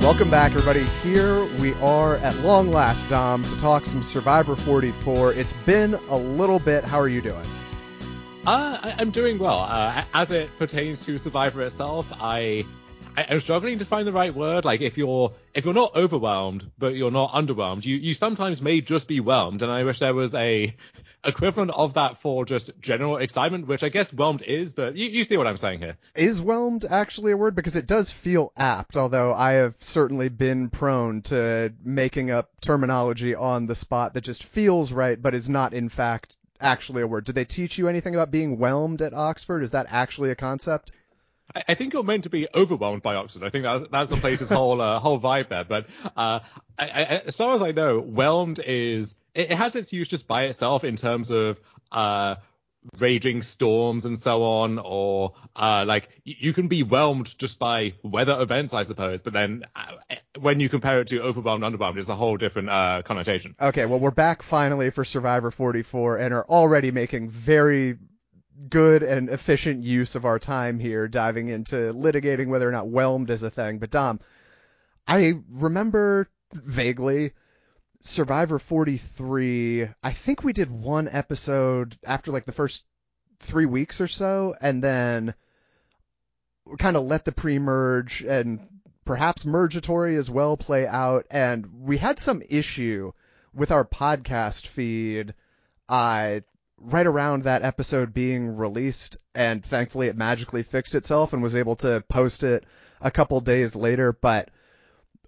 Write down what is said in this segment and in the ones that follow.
welcome back, everybody. Here we are at long last, Dom, to talk some Survivor 44. It's been a little bit. How are you doing? Uh, I, am doing well. Uh, as it pertains to Survivor itself, I, I am struggling to find the right word. Like if you're if you're not overwhelmed, but you're not underwhelmed, you you sometimes may just be whelmed. And I wish there was a equivalent of that for just general excitement, which I guess whelmed is, but you, you see what I'm saying here. Is whelmed actually a word? Because it does feel apt, although I have certainly been prone to making up terminology on the spot that just feels right, but is not in fact actually a word. Did they teach you anything about being whelmed at Oxford? Is that actually a concept? I, think you're meant to be overwhelmed by Oxford. I think that's that's the place's whole uh, whole vibe there. But uh, I, I, as far as I know, whelmed is it, it, has its use just by itself in terms of uh, raging storms and so on, or uh, like you can be whelmed just by weather events, I suppose. But then uh, when you compare it to overwhelmed, underwhelmed, it's a whole different uh, connotation. Okay, well we're back finally for Survivor 44 and are already making very good and efficient use of our time here, diving into litigating whether or not whelmed is a thing. But Dom, I remember vaguely Survivor 43. I think we did one episode after like the first three weeks or so, and then kind of let the pre-merge and perhaps mergatory as well play out. And we had some issue with our podcast feed. Uh, right around that episode being released, and thankfully it magically fixed itself and was able to post it a couple days later. But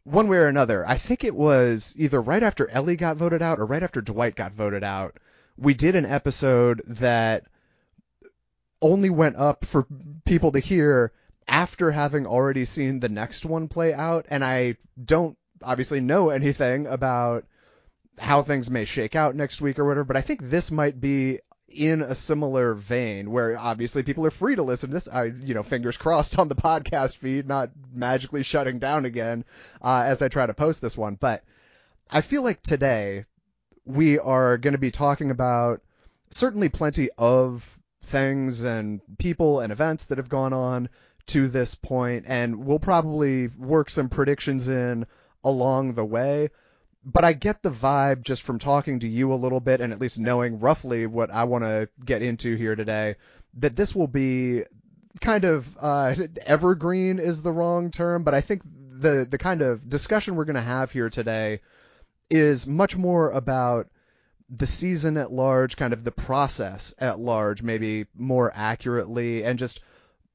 one way or another, I think it was either right after Ellie got voted out or right after Dwight got voted out. We did an episode that only went up for people to hear after having already seen the next one play out, and I don't obviously know anything about how things may shake out next week or whatever, but I think this might be in a similar vein where obviously people are free to listen to this. I, you know, fingers crossed on the podcast feed, not magically shutting down again, uh, as I try to post this one. But I feel like today we are going to be talking about certainly plenty of things and people and events that have gone on to this point, and we'll probably work some predictions in along the way but I get the vibe just from talking to you a little bit and at least knowing roughly what I want to get into here today that this will be kind of uh, evergreen is the wrong term, but I think the the kind of discussion we're going to have here today is much more about the season at large, kind of the process at large, maybe more accurately, and just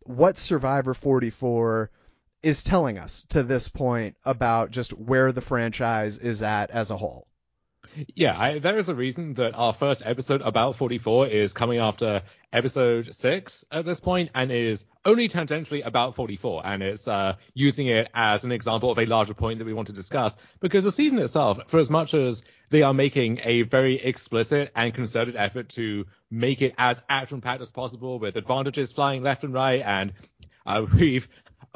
what Survivor 44 is telling us to this point about just where the franchise is at as a whole. Yeah, I, there is a reason that our first episode about 44 is coming after episode 6 at this point and is only tangentially about 44 and it's uh, using it as an example of a larger point that we want to discuss because the season itself for as much as they are making a very explicit and concerted effort to make it as action packed as possible with advantages flying left and right and uh, we've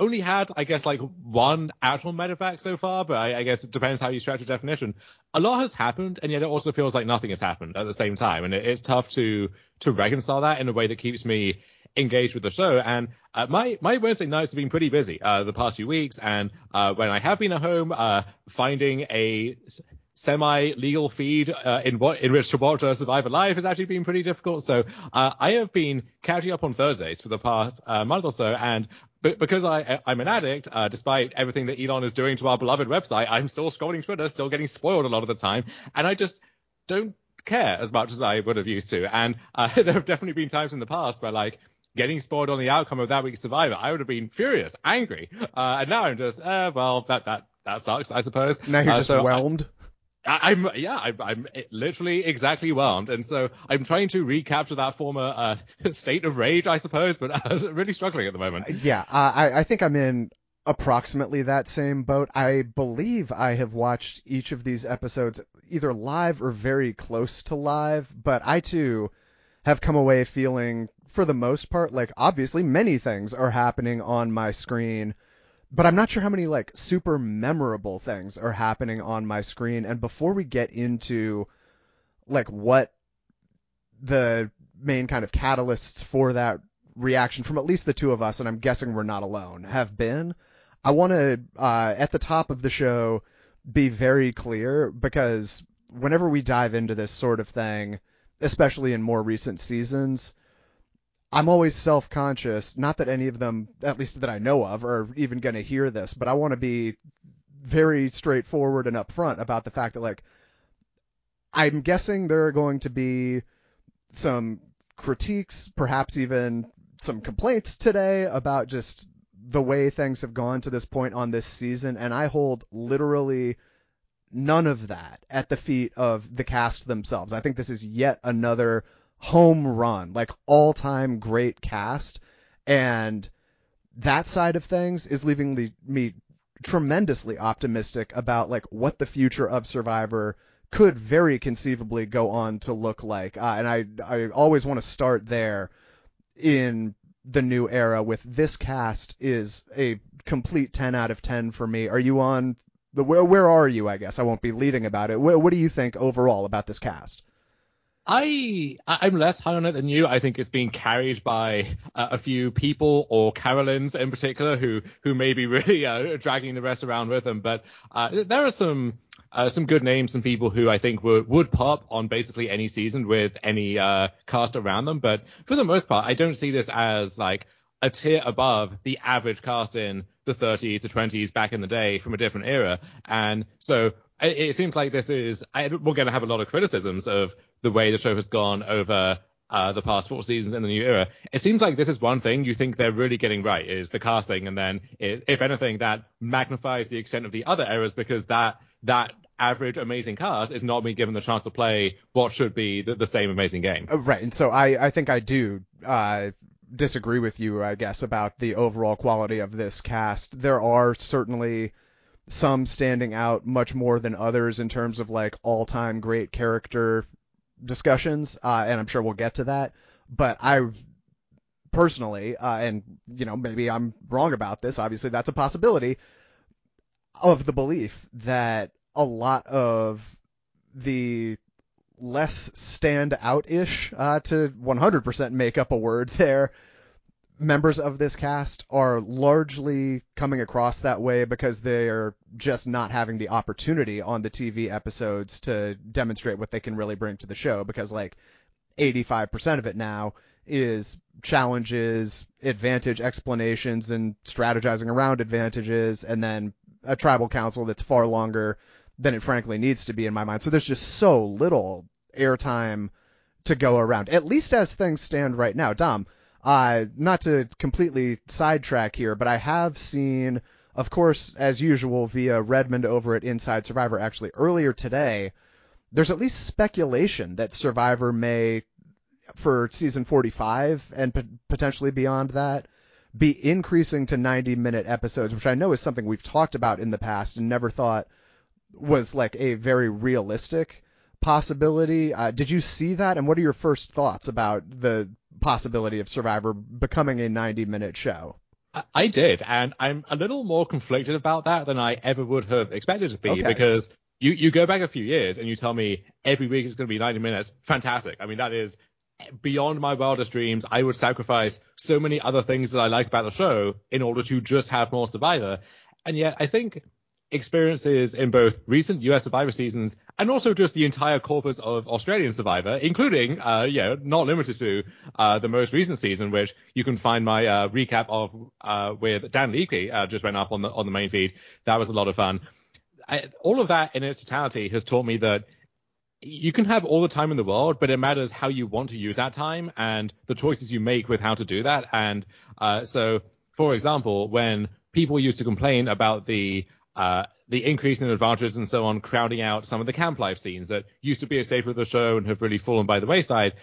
only had, I guess, like one actual medevac so far, but I, I, guess it depends how you stretch the definition. A lot has happened, and yet it also feels like nothing has happened at the same time, and it, it's tough to to reconcile that in a way that keeps me engaged with the show. And uh, my my Wednesday nights have been pretty busy uh, the past few weeks, and uh, when I have been at home, uh, finding a semi-legal feed uh, in what in which to watch uh, Survivor Live has actually been pretty difficult. So uh, I have been catching up on Thursdays for the past month or so, and b- because I I'm an addict, uh, despite everything that Elon is doing to our beloved website, I'm still scrolling Twitter, still getting spoiled a lot of the time, and I just don't care as much as I would have used to. And uh, there have definitely been times in the past where like getting spoiled on the outcome of that week's Survivor, I would have been furious, angry, and now I'm just uh, well that that that sucks, I suppose. Now you're just so whelmed. I, I, am yeah, I, I'm, literally exactly whelmed, and so I'm trying to recapture that former uh, state of rage, I suppose, but I'm really struggling at the moment. Yeah, uh, I, I think I'm in approximately that same boat. I believe I have watched each of these episodes either live or very close to live, but I too have come away feeling, for the most part, like obviously many things are happening on my screen but I'm not sure how many like super memorable things are happening on my screen. And before we get into like what the main kind of catalysts for that reaction from at least the two of us, and I'm guessing we're not alone, have been, I want to, uh, at the top of the show, be very clear because whenever we dive into this sort of thing, especially in more recent seasons, I'm always self conscious. Not that any of them, at least that I know of, are even going to hear this, but I want to be very straightforward and upfront about the fact that, like, I'm guessing there are going to be some critiques, perhaps even some complaints today about just the way things have gone to this point on this season, and I hold literally none of that at the feet of the cast themselves. I think this is yet another home run, like all time great cast. And that side of things is leaving me tremendously optimistic about like what the future of Survivor could very conceivably go on to look like. Uh, and I, I always want to start there in the new era with this cast is a complete 10 out of 10 for me. Are you on the where where are you? I guess I won't be leading about it. What do you think overall about this cast? I I'm less high on it than you. I think it's being carried by uh, a few people or Carolyns in particular who who may be really uh, dragging the rest around with them. But uh, there are some uh, some good names, some people who I think would would pop on basically any season with any uh, cast around them. But for the most part, I don't see this as like a tier above the average cast in the 30s to 20s back in the day from a different era. And so it, seems like this is, I, we're going to have a lot of criticisms of the way the show has gone over uh, the past four seasons in the new era. It seems like this is one thing you think they're really getting right is the casting, and then it, if anything, that magnifies the extent of the other errors because that that average amazing cast is not being given the chance to play what should be the, the same amazing game. Uh, right, and so I I think I do uh, disagree with you, I guess, about the overall quality of this cast. There are certainly some standing out much more than others in terms of like all-time great character discussions, uh, and I'm sure we'll get to that. But I personally, uh, and you know, maybe I'm wrong about this. Obviously, that's a possibility. Of the belief that a lot of the less stand out ish uh, to 100% make up a word there. Members of this cast are largely coming across that way because they are just not having the opportunity on the TV episodes to demonstrate what they can really bring to the show because like 85% of it now is challenges, advantage explanations and strategizing around advantages and then a tribal council that's far longer than it frankly needs to be in my mind. So there's just so little airtime to go around, at least as things stand right now. Dom, uh, not to completely sidetrack here, but I have seen, of course, as usual, via Redmond over at Inside Survivor, actually earlier today, there's at least speculation that Survivor may, for season 45 and p- potentially beyond that, be increasing to 90 minute episodes, which I know is something we've talked about in the past and never thought was like a very realistic possibility. Uh, did you see that? And what are your first thoughts about the possibility of Survivor becoming a 90 minute show? I did, and I'm a little more conflicted about that than I ever would have expected to be okay. because you, you go back a few years and you tell me every week is going to be 90 minutes. Fantastic. I mean, that is beyond my wildest dreams. I would sacrifice so many other things that I like about the show in order to just have more Survivor. And yet I think experiences in both recent US Survivor seasons and also just the entire corpus of Australian Survivor, including, uh, yeah, not limited to, uh, the most recent season, which you can find my, uh, recap of, uh, with Dan Leakey, uh, just went up on the, on the main feed. That was a lot of fun. I, all of that in its totality has taught me that you can have all the time in the world, but it matters how you want to use that time and the choices you make with how to do that. And, uh, so, for example, when people used to complain about the, uh, the increase in advantages and so on crowding out some of the camp life scenes that used to be a staple of the show and have really fallen by the wayside.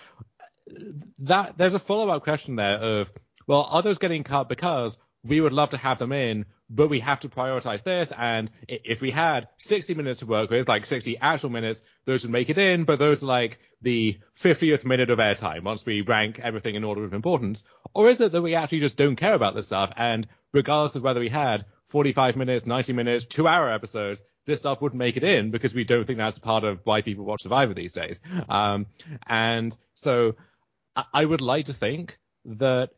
That there's a follow-up question there of, well, are those getting cut because we would love to have them in, but we have to prioritize this. And if we had 60 minutes to work with, like 60 actual minutes, those would make it in, but those are like the 50th minute of airtime once we rank everything in order of importance. Or is it that we actually just don't care about this stuff? And regardless of whether we had 45 minutes, 90 minutes, two hour episodes, this stuff wouldn't make it in because we don't think that's part of why people watch Survivor these days. Um, and so I would like to think that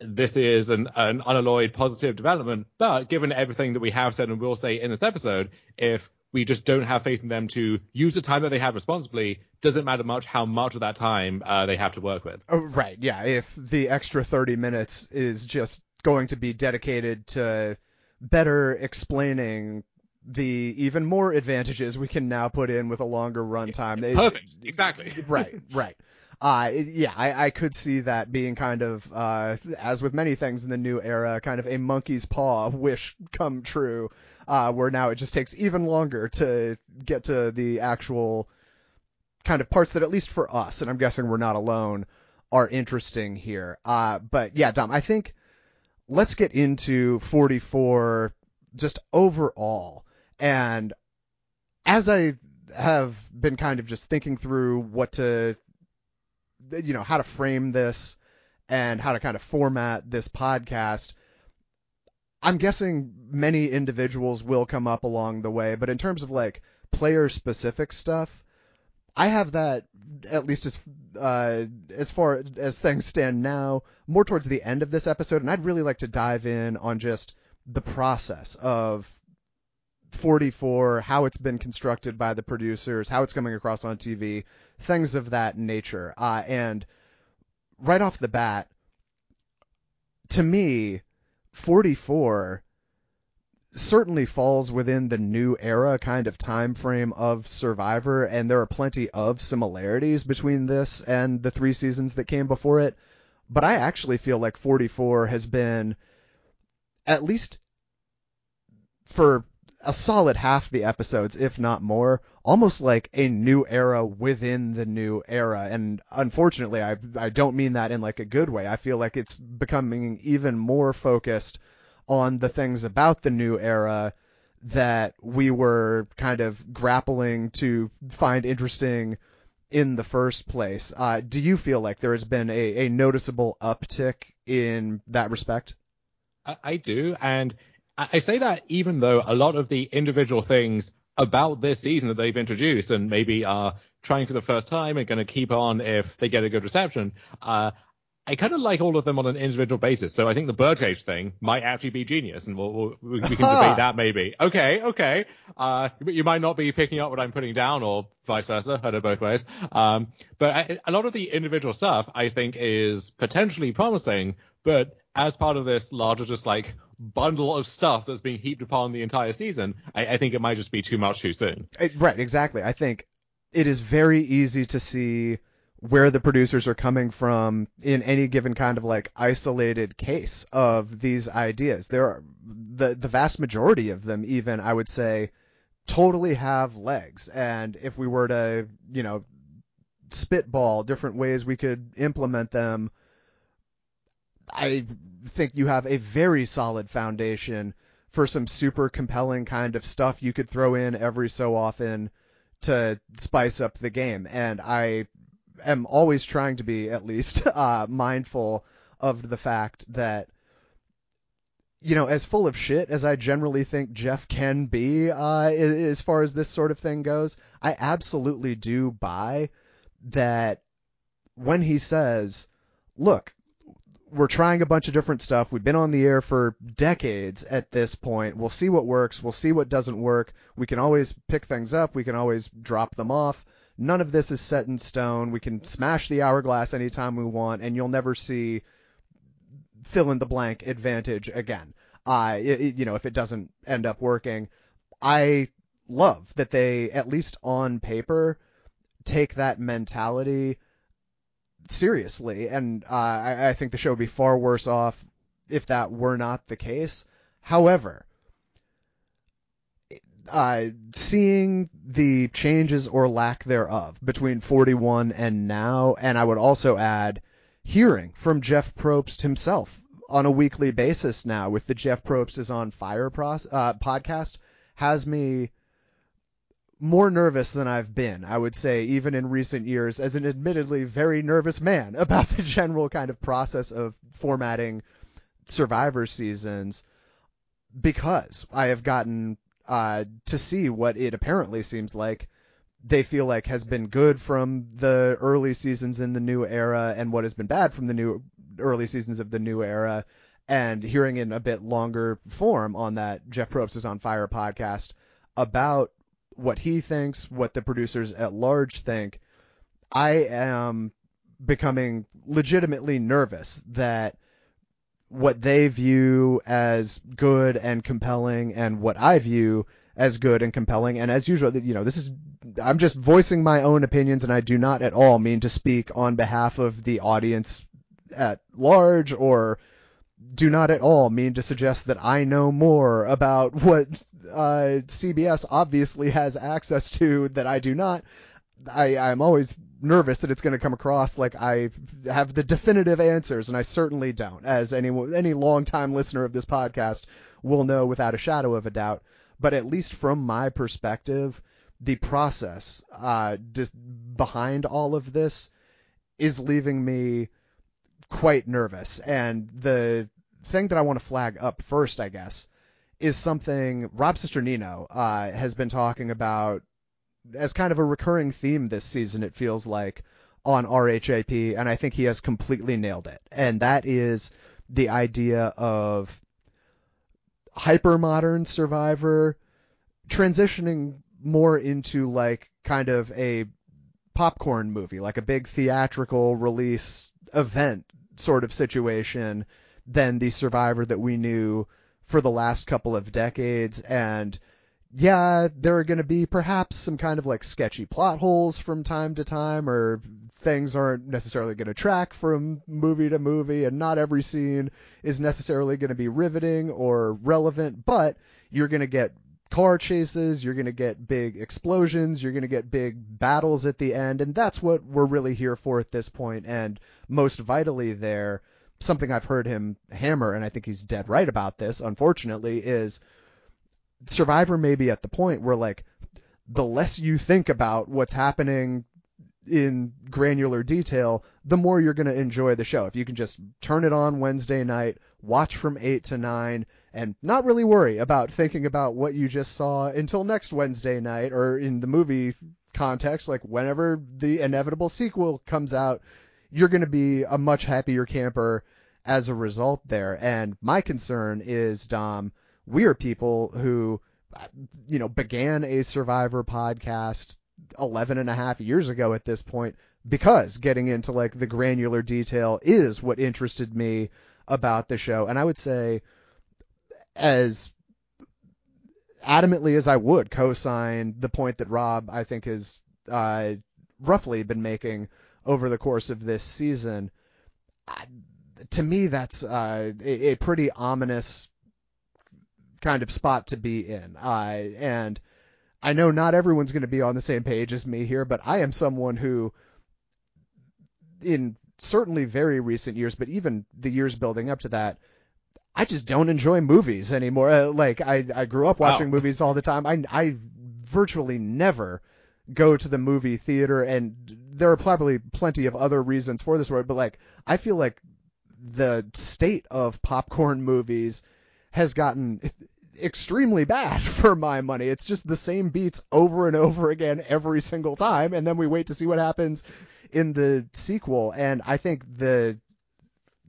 this is an, an unalloyed positive development. But given everything that we have said and will say in this episode, if we just don't have faith in them to use the time that they have responsibly, doesn't matter much how much of that time uh, they have to work with. Oh, right. Yeah. If the extra 30 minutes is just going to be dedicated to better explaining the even more advantages we can now put in with a longer runtime. Perfect. Exactly. right. Right. Uh, yeah, I, I could see that being kind of, uh, as with many things in the new era, kind of a monkey's paw wish come true, uh, where now it just takes even longer to get to the actual kind of parts that, at least for us, and I'm guessing we're not alone, are interesting here. Uh, but yeah, Dom, I think let's get into 44 just overall. And as I have been kind of just thinking through what to you know, how to frame this and how to kind of format this podcast. I'm guessing many individuals will come up along the way, but in terms of like player specific stuff, I have that at least as uh, as far as things stand now, more towards the end of this episode, and I'd really like to dive in on just the process of 44, how it's been constructed by the producers, how it's coming across on TV, things of that nature. Uh, and right off the bat, to me, 44 certainly falls within the new era kind of time frame of Survivor, and there are plenty of similarities between this and the three seasons that came before it. But I actually feel like 44 has been, at least for a solid half the episodes, if not more, almost like a new era within the new era. And unfortunately, I I don't mean that in like a good way. I feel like it's becoming even more focused on the things about the new era that we were kind of grappling to find interesting in the first place. Uh, do you feel like there has been a, a noticeable uptick in that respect? I, I do, and I say that even though a lot of the individual things about this season that they've introduced and maybe are trying for the first time and going to keep on if they get a good reception, uh, I kind of like all of them on an individual basis. So I think the birdcage thing might actually be genius, and we'll, we'll we can debate that maybe. Okay, okay. Uh, you might not be picking up what I'm putting down, or vice versa. Heard it both ways. Um, but I, a lot of the individual stuff I think is potentially promising, but as part of this larger just like bundle of stuff that's being heaped upon the entire season, I, I think it might just be too much too soon. Right, exactly. I think it is very easy to see where the producers are coming from in any given kind of like isolated case of these ideas. There are the the vast majority of them even I would say totally have legs and if we were to, you know, spitball different ways we could implement them I think you have a very solid foundation for some super compelling kind of stuff you could throw in every so often to spice up the game. And I am always trying to be at least uh, mindful of the fact that you know, as full of shit as I generally think Jeff can be, uh, as far as this sort of thing goes, I absolutely do buy that when he says, look, we're trying a bunch of different stuff. We've been on the air for decades at this point. We'll see what works. We'll see what doesn't work. We can always pick things up. We can always drop them off. None of this is set in stone. We can smash the hourglass anytime we want, and you'll never see fill in the blank advantage again. Uh, it, you know, if it doesn't end up working, I love that they, at least on paper, take that mentality seriously, and uh, I, I think the show would be far worse off if that were not the case. However, uh, seeing the changes or lack thereof between 41 and now, and I would also add hearing from Jeff Probst himself on a weekly basis now with the Jeff Probst is on Fire pros- uh, podcast has me more nervous than I've been, I would say, even in recent years, as an admittedly very nervous man about the general kind of process of formatting Survivor seasons, because I have gotten uh, to see what it apparently seems like they feel like has been good from the early seasons in the new era, and what has been bad from the new early seasons of the new era. And hearing in a bit longer form on that Jeff Probst is on fire podcast about what he thinks, what the producers at large think, I am becoming legitimately nervous that what they view as good and compelling and what I view as good and compelling and as usual you know this is I'm just voicing my own opinions and I do not at all mean to speak on behalf of the audience at large or do not at all mean to suggest that I know more about what uh, CBS obviously has access to that I do not. I, I'm always nervous that it's going to come across like I have the definitive answers, and I certainly don't, as any any longtime listener of this podcast will know without a shadow of a doubt. But at least from my perspective, the process uh, just behind all of this is leaving me quite nervous. And the thing that I want to flag up first, I guess, is something Rob Cesternino uh, has been talking about as kind of a recurring theme this season, it feels like, on RHAP, and I think he has completely nailed it. And that is the idea of hyper-modern Survivor transitioning more into like kind of a popcorn movie, like a big theatrical release event sort of situation than the Survivor that we knew for the last couple of decades. And yeah, there are going to be perhaps some kind of like sketchy plot holes from time to time, or things aren't necessarily going to track from movie to movie, and not every scene is necessarily going to be riveting or relevant, but you're going to get car chases, you're going to get big explosions, you're going to get big battles at the end, and that's what we're really here for at this point, and most vitally there, something I've heard him hammer, and I think he's dead right about this, unfortunately, is Survivor may be at the point where like the less you think about what's happening in granular detail, the more you're going to enjoy the show. If you can just turn it on Wednesday night, watch from 8 to 9, and not really worry about thinking about what you just saw until next Wednesday night, or in the movie context, like whenever the inevitable sequel comes out, you're going to be a much happier camper as a result there. And my concern is, Dom, we are people who, you know, began a Survivor podcast 11 and a half years ago at this point because getting into like the granular detail is what interested me about the show. And I would say, as adamantly as I would co-sign the point that Rob, I think, has uh, roughly been making over the course of this season. I, to me, that's uh, a, a, pretty ominous kind of spot to be in. Uh, and I know not everyone's going to be on the same page as me here, but I am someone who, in certainly very recent years, but even the years building up to that, I just don't enjoy movies anymore. Uh, like I, I grew up watching wow. movies all the time. I, I virtually never go to the movie theater, and there are probably plenty of other reasons for this word, but like I feel like the state of popcorn movies has gotten extremely bad for my money. It's just the same beats over and over again every single time, and then we wait to see what happens in the sequel. And I think the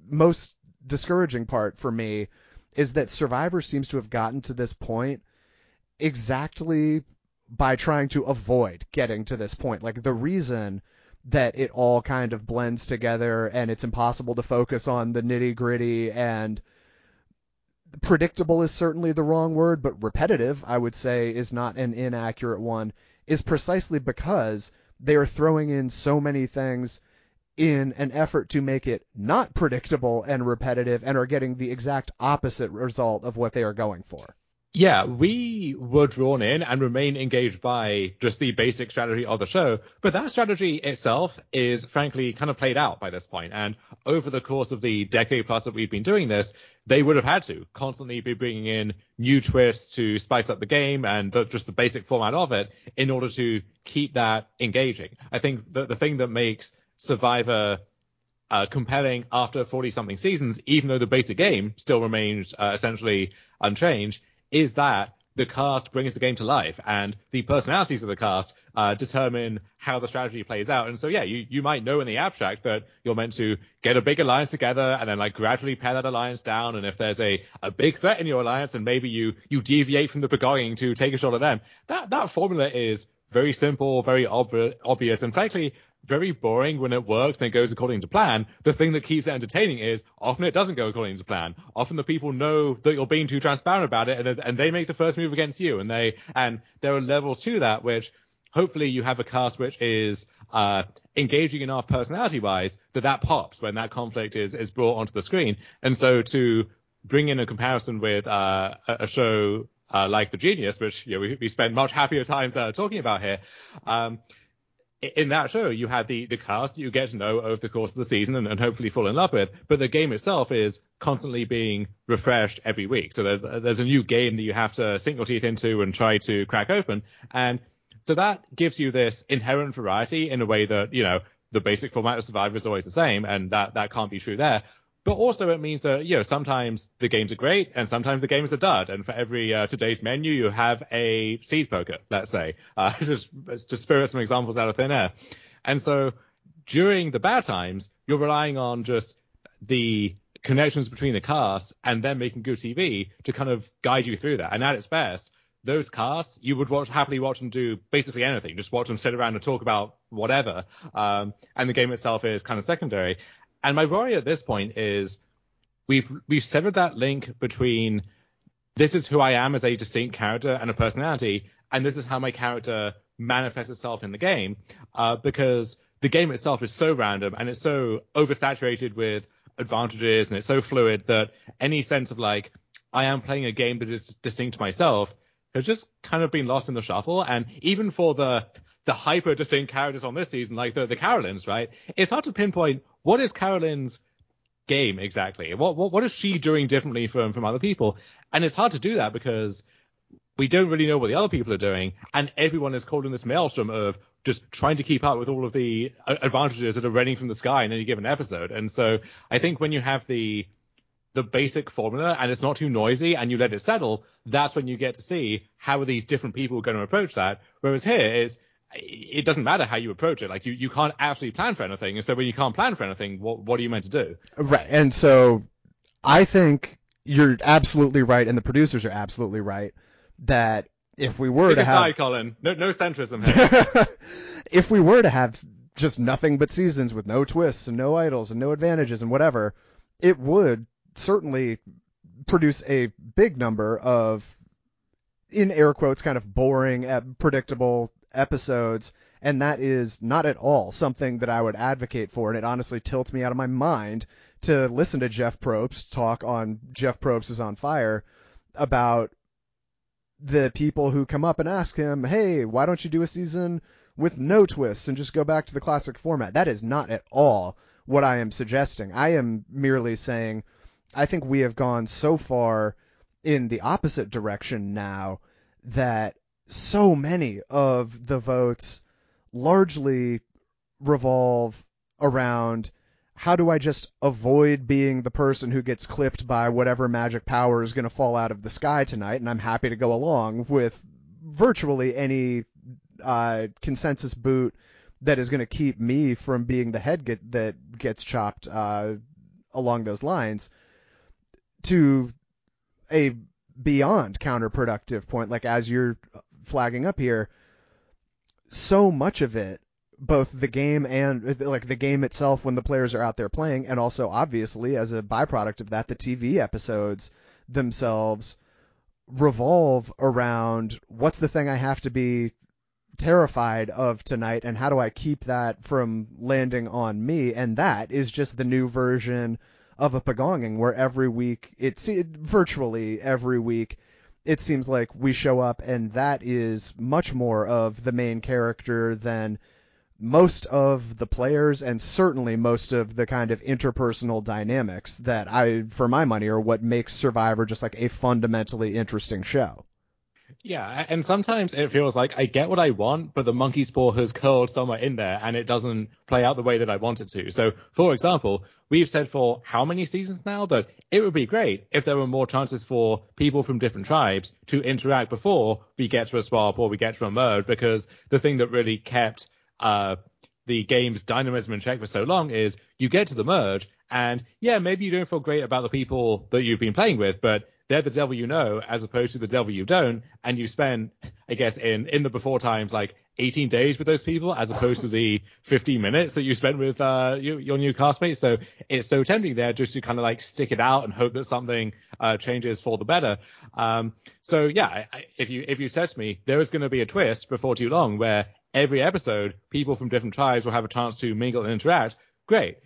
most discouraging part for me is that Survivor seems to have gotten to this point exactly by trying to avoid getting to this point. Like the reason that it all kind of blends together and it's impossible to focus on the nitty gritty and predictable is certainly the wrong word, but repetitive, I would say, is not an inaccurate one, is precisely because they are throwing in so many things in an effort to make it not predictable and repetitive and are getting the exact opposite result of what they are going for. Yeah, we were drawn in and remain engaged by just the basic strategy of the show, but that strategy itself is frankly kind of played out by this point. And over the course of the decade plus that we've been doing this, they would have had to constantly be bringing in new twists to spice up the game and the, just the basic format of it in order to keep that engaging. I think that the thing that makes Survivor uh, compelling after 40 something seasons, even though the basic game still remains uh, essentially unchanged, is that the cast brings the game to life, and the personalities of the cast uh, determine how the strategy plays out. And so, yeah, you, you might know in the abstract that you're meant to get a big alliance together and then like gradually pare that alliance down. And if there's a, a big threat in your alliance and maybe you, you deviate from the pagonging to take a shot at them, that, that formula is very simple, very ob- obvious, and frankly, very boring when it works and it goes according to plan. The thing that keeps it entertaining is often it doesn't go according to plan. Often the people know that you're being too transparent about it and, and they make the first move against you. And they, and there are levels to that, which hopefully you have a cast which is, uh, engaging enough personality wise that that pops when that conflict is, is brought onto the screen. And so to bring in a comparison with, uh, a show, uh, like The Genius, which, you know, we, we spend much happier times, uh, talking about here, um, in that show, you have the, the cast that you get to know over the course of the season and, and, hopefully fall in love with. But the game itself is constantly being refreshed every week. So there's, there's a new game that you have to sink your teeth into and try to crack open. And so that gives you this inherent variety in a way that, you know, the basic format of Survivor is always the same. And that, that can't be true there. But also it means that, you know, sometimes the games are great and sometimes the games are dud. And for every uh, today's menu, you have a seed poker, let's say, uh, just, to spirit some examples out of thin air. And so during the bad times, you're relying on just the connections between the casts and then making good TV to kind of guide you through that. And at its best, those casts, you would watch happily watch them do basically anything. Just watch them sit around and talk about whatever. Um, and the game itself is kind of secondary. And my worry at this point is we've we've severed that link between this is who I am as a distinct character and a personality, and this is how my character manifests itself in the game, uh, because the game itself is so random and it's so oversaturated with advantages and it's so fluid that any sense of like I am playing a game that is distinct to myself has just kind of been lost in the shuffle. And even for the the hyper distinct characters on this season, like the the Carolyns, right? It's hard to pinpoint what is Carolyn's game exactly? What, what what is she doing differently from from other people? And it's hard to do that because we don't really know what the other people are doing, and everyone is caught in this maelstrom of just trying to keep up with all of the uh, advantages that are raining from the sky in any given episode. And so I think when you have the the basic formula and it's not too noisy and you let it settle, that's when you get to see how are these different people going to approach that. Whereas here is it doesn't matter how you approach it. Like you, you can't actually plan for anything. And so when you can't plan for anything, what, what are you meant to do? Right. And so I think you're absolutely right. And the producers are absolutely right that if we were Pick to a have, side, Colin. No, no centrism here. if we were to have just nothing but seasons with no twists and no idols and no advantages and whatever, it would certainly produce a big number of in air quotes kind of boring, uh, predictable episodes, and that is not at all something that I would advocate for. And it honestly tilts me out of my mind to listen to Jeff Probst talk on Jeff Probst is on fire about the people who come up and ask him, "Hey, why don't you do a season with no twists and just go back to the classic format?" That is not at all what I am suggesting. I am merely saying I think we have gone so far in the opposite direction now that so many of the votes largely revolve around how do I just avoid being the person who gets clipped by whatever magic power is going to fall out of the sky tonight, and I'm happy to go along with virtually any uh, consensus boot that is going to keep me from being the head get, that gets chopped uh, along those lines. To a beyond counterproductive point, like as you're flagging up here, so much of it, both the game and like the game itself when the players are out there playing, and also obviously as a byproduct of that, the TV episodes themselves revolve around what's the thing I have to be terrified of tonight and how do I keep that from landing on me? And that is just the new version of a pagonging where every week it's virtually every week it seems like we show up and that is much more of the main character than most of the players and certainly most of the kind of interpersonal dynamics that I, for my money, are what makes Survivor just like a fundamentally interesting show. Yeah, and sometimes it feels like I get what I want, but the monkey's paw has curled somewhere in there and it doesn't play out the way that I want it to. So, for example, we've said for how many seasons now that it would be great if there were more chances for people from different tribes to interact before we get to a swap or we get to a merge, because the thing that really kept uh, the game's dynamism in check for so long is you get to the merge and yeah, maybe you don't feel great about the people that you've been playing with, but they're the devil you know as opposed to the devil you don't. And you spend, I guess, in, in the before times, like 18 days with those people as opposed to the 15 minutes that you spent with, uh, your, your new castmates. So it's so tempting there just to kind of like stick it out and hope that something, uh, changes for the better. Um, so yeah, I, if you, if you said to me, there is going to be a twist before too long where every episode, people from different tribes will have a chance to mingle and interact, great.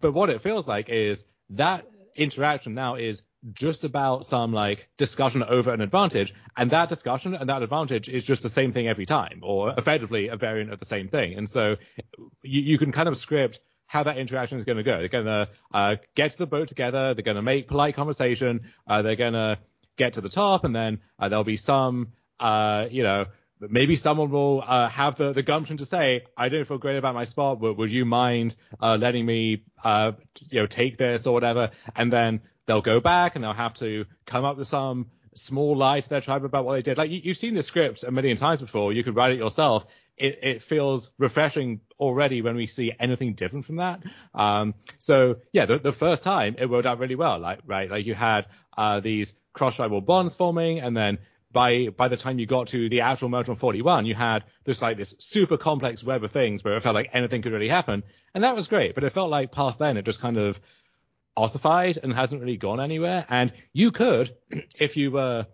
But what it feels like is that interaction now is just about some like discussion over an advantage, and that discussion and that advantage is just the same thing every time, or effectively a variant of the same thing. And so you, you can kind of script how that interaction is going to go. They're going to uh, get to the boat together. They're going to make polite conversation. Uh, they're going to get to the top, and then uh, there'll be some, uh, you know, maybe someone will uh, have the, the gumption to say, I don't feel great about my spot. Would, you mind uh, letting me, you know, take this or whatever? And then they'll go back and they'll have to come up with some small lie to their tribe about what they did. Like you, have seen the script a million times before. You could write it yourself. It, it feels refreshing already when we see anything different from that. Um, so yeah, the, the first time it worked out really well. Like right, like you had uh, these cross tribal bonds forming, and then by by the time you got to the actual merge on 41, you had this like this super complex web of things where it felt like anything could really happen, and that was great. But it felt like past then it just kind of ossified and hasn't really gone anywhere. And you could, if you were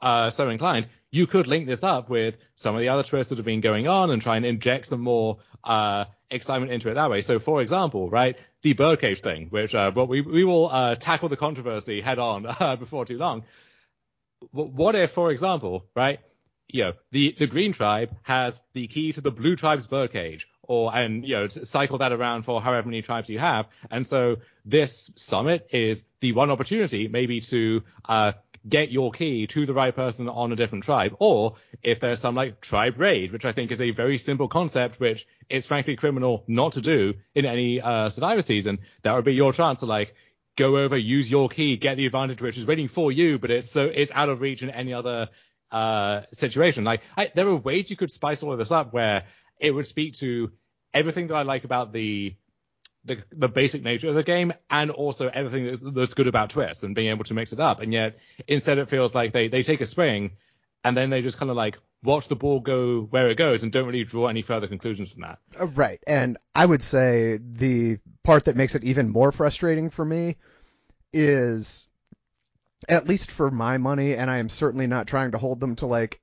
uh, so inclined, you could link this up with some of the other twists that have been going on and try and inject some more uh, excitement into it that way. So, for example, right, the birdcage thing, which uh, we we will uh, tackle the controversy head on uh, before too long. What if, for example, right, you know, the the green tribe has the key to the blue tribe's birdcage, or and you know cycle that around for however many tribes you have. And so this summit is the one opportunity maybe to uh, get your key to the right person on a different tribe, or if there's some like tribe raid, which I think is a very simple concept, which is frankly criminal not to do in any uh, Survivor season. That would be your chance to like go over, use your key, get the advantage, which is waiting for you, but it's so it's out of reach in any other uh, situation. Like I, there are ways you could spice all of this up where it would speak to everything that I like about the the, the basic nature of the game and also everything that's, that's good about twists and being able to mix it up. And yet instead it feels like they, they take a swing and then they just kind of like watch the ball go where it goes and don't really draw any further conclusions from that. Uh, right. And I would say the part that makes it even more frustrating for me is at least for my money, and I am certainly not trying to hold them to like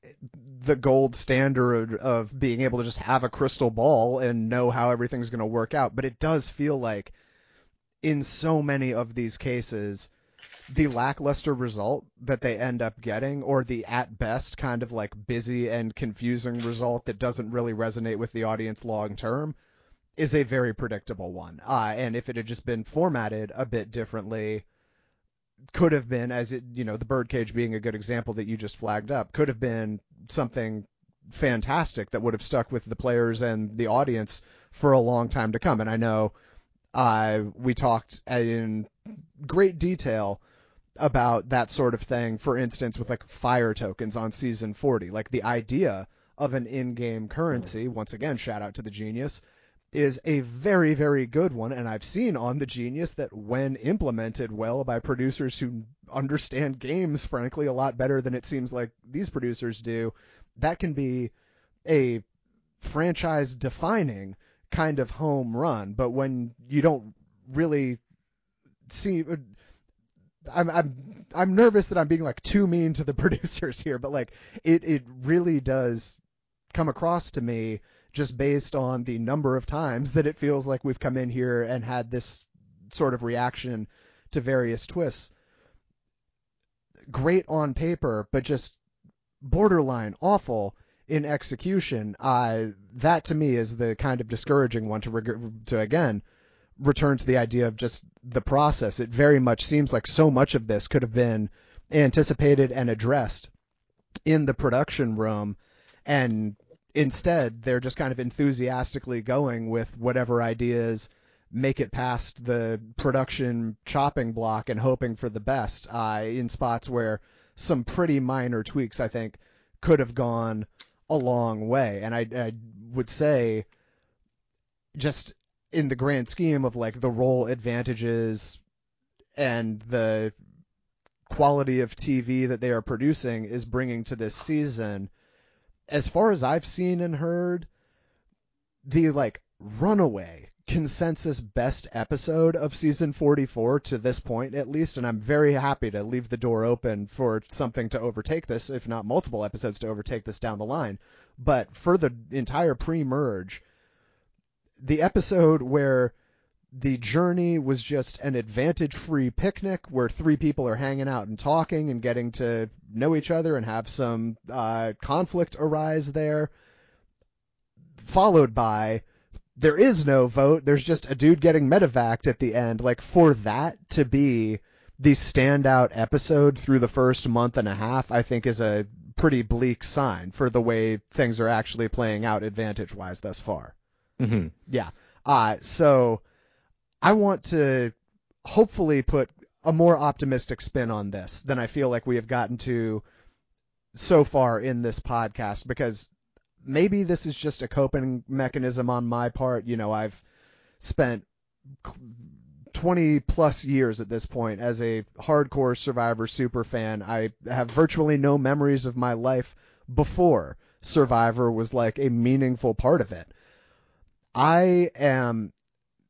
the gold standard of being able to just have a crystal ball and know how everything's going to work out. But it does feel like in so many of these cases, the lackluster result that they end up getting, or the at best kind of like busy and confusing result that doesn't really resonate with the audience long term, is a very predictable one. Uh, and if it had just been formatted a bit differently, could have been, as it, you know, the birdcage being a good example that you just flagged up, could have been something fantastic that would have stuck with the players and the audience for a long time to come. And I know uh, we talked in great detail about that sort of thing, for instance, with like fire tokens on season 40. Like the idea of an in game currency, once again, shout out to the genius, is a very, very good one. And I've seen on the Genius that when implemented well by producers who understand games, frankly, a lot better than it seems like these producers do, that can be a franchise defining kind of home run. But when you don't really see, I'm I'm I'm nervous that I'm being like too mean to the producers here, but like it it really does come across to me just based on the number of times that it feels like we've come in here and had this sort of reaction to various twists. Great on paper, but just borderline awful in execution. Uh, that to me is the kind of discouraging one to reg- to again return to the idea of just the process. It very much seems like so much of this could have been anticipated and addressed in the production room and instead they're just kind of enthusiastically going with whatever ideas make it past the production chopping block and hoping for the best uh, in spots where some pretty minor tweaks I think could have gone a long way. And I, I would say just in the grand scheme of like the role advantages and the quality of TV that they are producing is bringing to this season, as far as I've seen and heard, the like runaway consensus best episode of season 44 to this point at least and I'm very happy to leave the door open for something to overtake this if not multiple episodes to overtake this down the line. But for the entire pre-merge the episode where the journey was just an advantage free picnic where three people are hanging out and talking and getting to know each other and have some uh, conflict arise there. Followed by, there is no vote. There's just a dude getting medevaced at the end. Like, for that to be the standout episode through the first month and a half, I think is a pretty bleak sign for the way things are actually playing out advantage wise thus far. Mm-hmm. Yeah. Uh, so I want to hopefully put a more optimistic spin on this than I feel like we have gotten to so far in this podcast because maybe this is just a coping mechanism on my part. You know, I've spent 20 plus years at this point as a hardcore Survivor super fan. I have virtually no memories of my life before Survivor was like a meaningful part of it. I am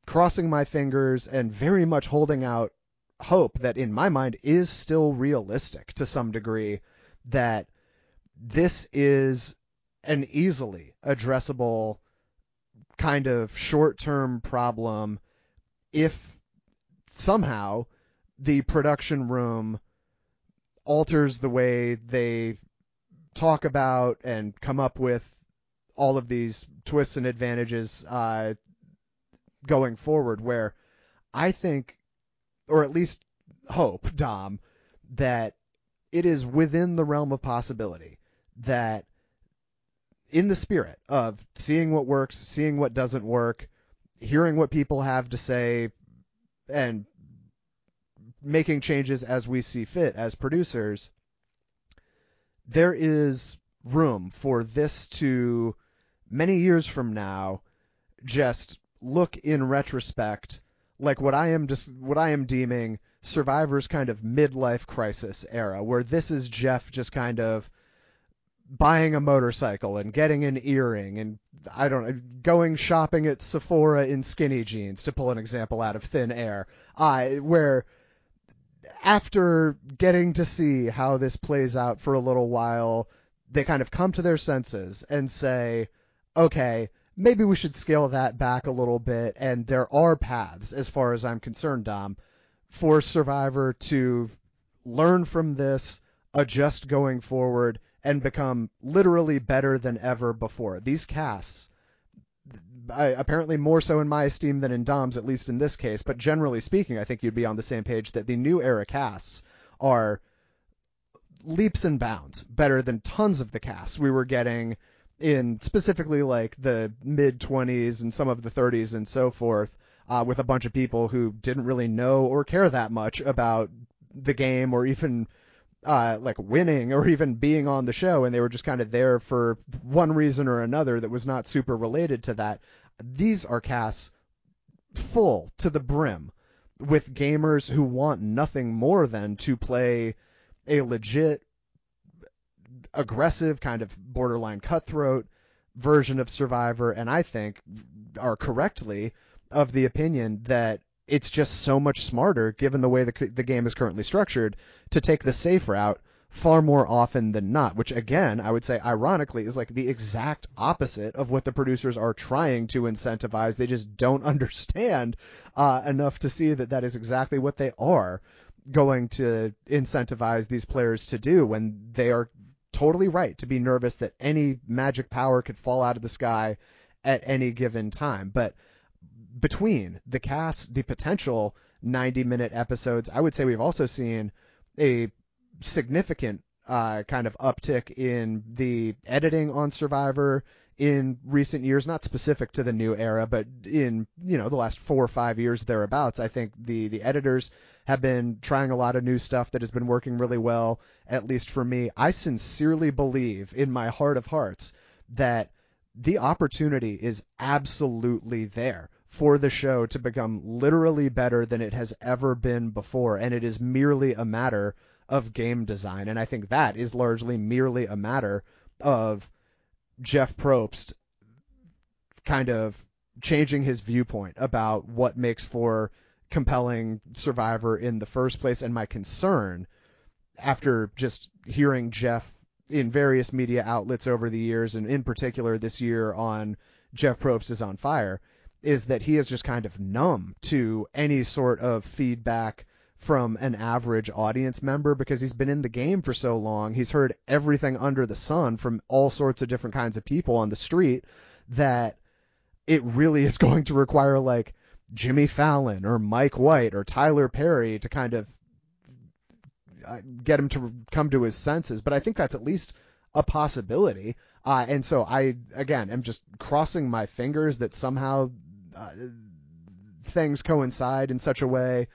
crossing my fingers and very much holding out hope that in my mind is still realistic to some degree that this is an easily addressable kind of short-term problem if somehow the production room alters the way they talk about and come up with all of these twists and advantages uh, going forward where I think, or at least hope, Dom, that it is within the realm of possibility that in the spirit of seeing what works, seeing what doesn't work, hearing what people have to say, and making changes as we see fit as producers, there is room for this to, many years from now, just look in retrospect like what I am just what I am deeming Survivor's kind of midlife crisis era, where this is Jeff just kind of buying a motorcycle and getting an earring and I don't know going shopping at Sephora in skinny jeans to pull an example out of thin air. I where after getting to see how this plays out for a little while, they kind of come to their senses and say, okay, maybe we should scale that back a little bit. And there are paths, as far as I'm concerned, Dom, for Survivor to learn from this, adjust going forward, and become literally better than ever before. These casts, apparently more so in my esteem than in Dom's, at least in this case, but generally speaking, I think you'd be on the same page that the new era casts are leaps and bounds better than tons of the casts we were getting in specifically like the mid 20s and some of the 30s and so forth, uh, with a bunch of people who didn't really know or care that much about the game or even uh, like winning or even being on the show, and they were just kind of there for one reason or another that was not super related to that. These are casts full to the brim with gamers who want nothing more than to play a legit aggressive, kind of borderline cutthroat version of Survivor, and I think are correctly of the opinion that it's just so much smarter, given the way the, the game is currently structured, to take the safe route far more often than not, which again, I would say ironically is like the exact opposite of what the producers are trying to incentivize. They just don't understand uh, enough to see that that is exactly what they are going to incentivize these players to do when they are totally right to be nervous that any magic power could fall out of the sky at any given time. But between the cast, the potential 90 minute episodes, I would say we've also seen a significant uh, kind of uptick in the editing on Survivor in recent years, not specific to the new era, but in you know the last four or five years thereabouts. I think the the editors have been trying a lot of new stuff that has been working really well, at least for me. I sincerely believe in my heart of hearts that the opportunity is absolutely there for the show to become literally better than it has ever been before, and it is merely a matter of game design. And I think that is largely merely a matter of Jeff Probst kind of changing his viewpoint about what makes for compelling Survivor in the first place. And my concern after just hearing Jeff in various media outlets over the years, and in particular this year on Jeff Probst is on fire, is that he is just kind of numb to any sort of feedback from an average audience member because he's been in the game for so long. He's heard everything under the sun from all sorts of different kinds of people on the street that it really is going to require like Jimmy Fallon or Mike White or Tyler Perry to kind of uh, get him to come to his senses. But I think that's at least a possibility. Uh, and so I, again, am just crossing my fingers that somehow uh, things coincide in such a way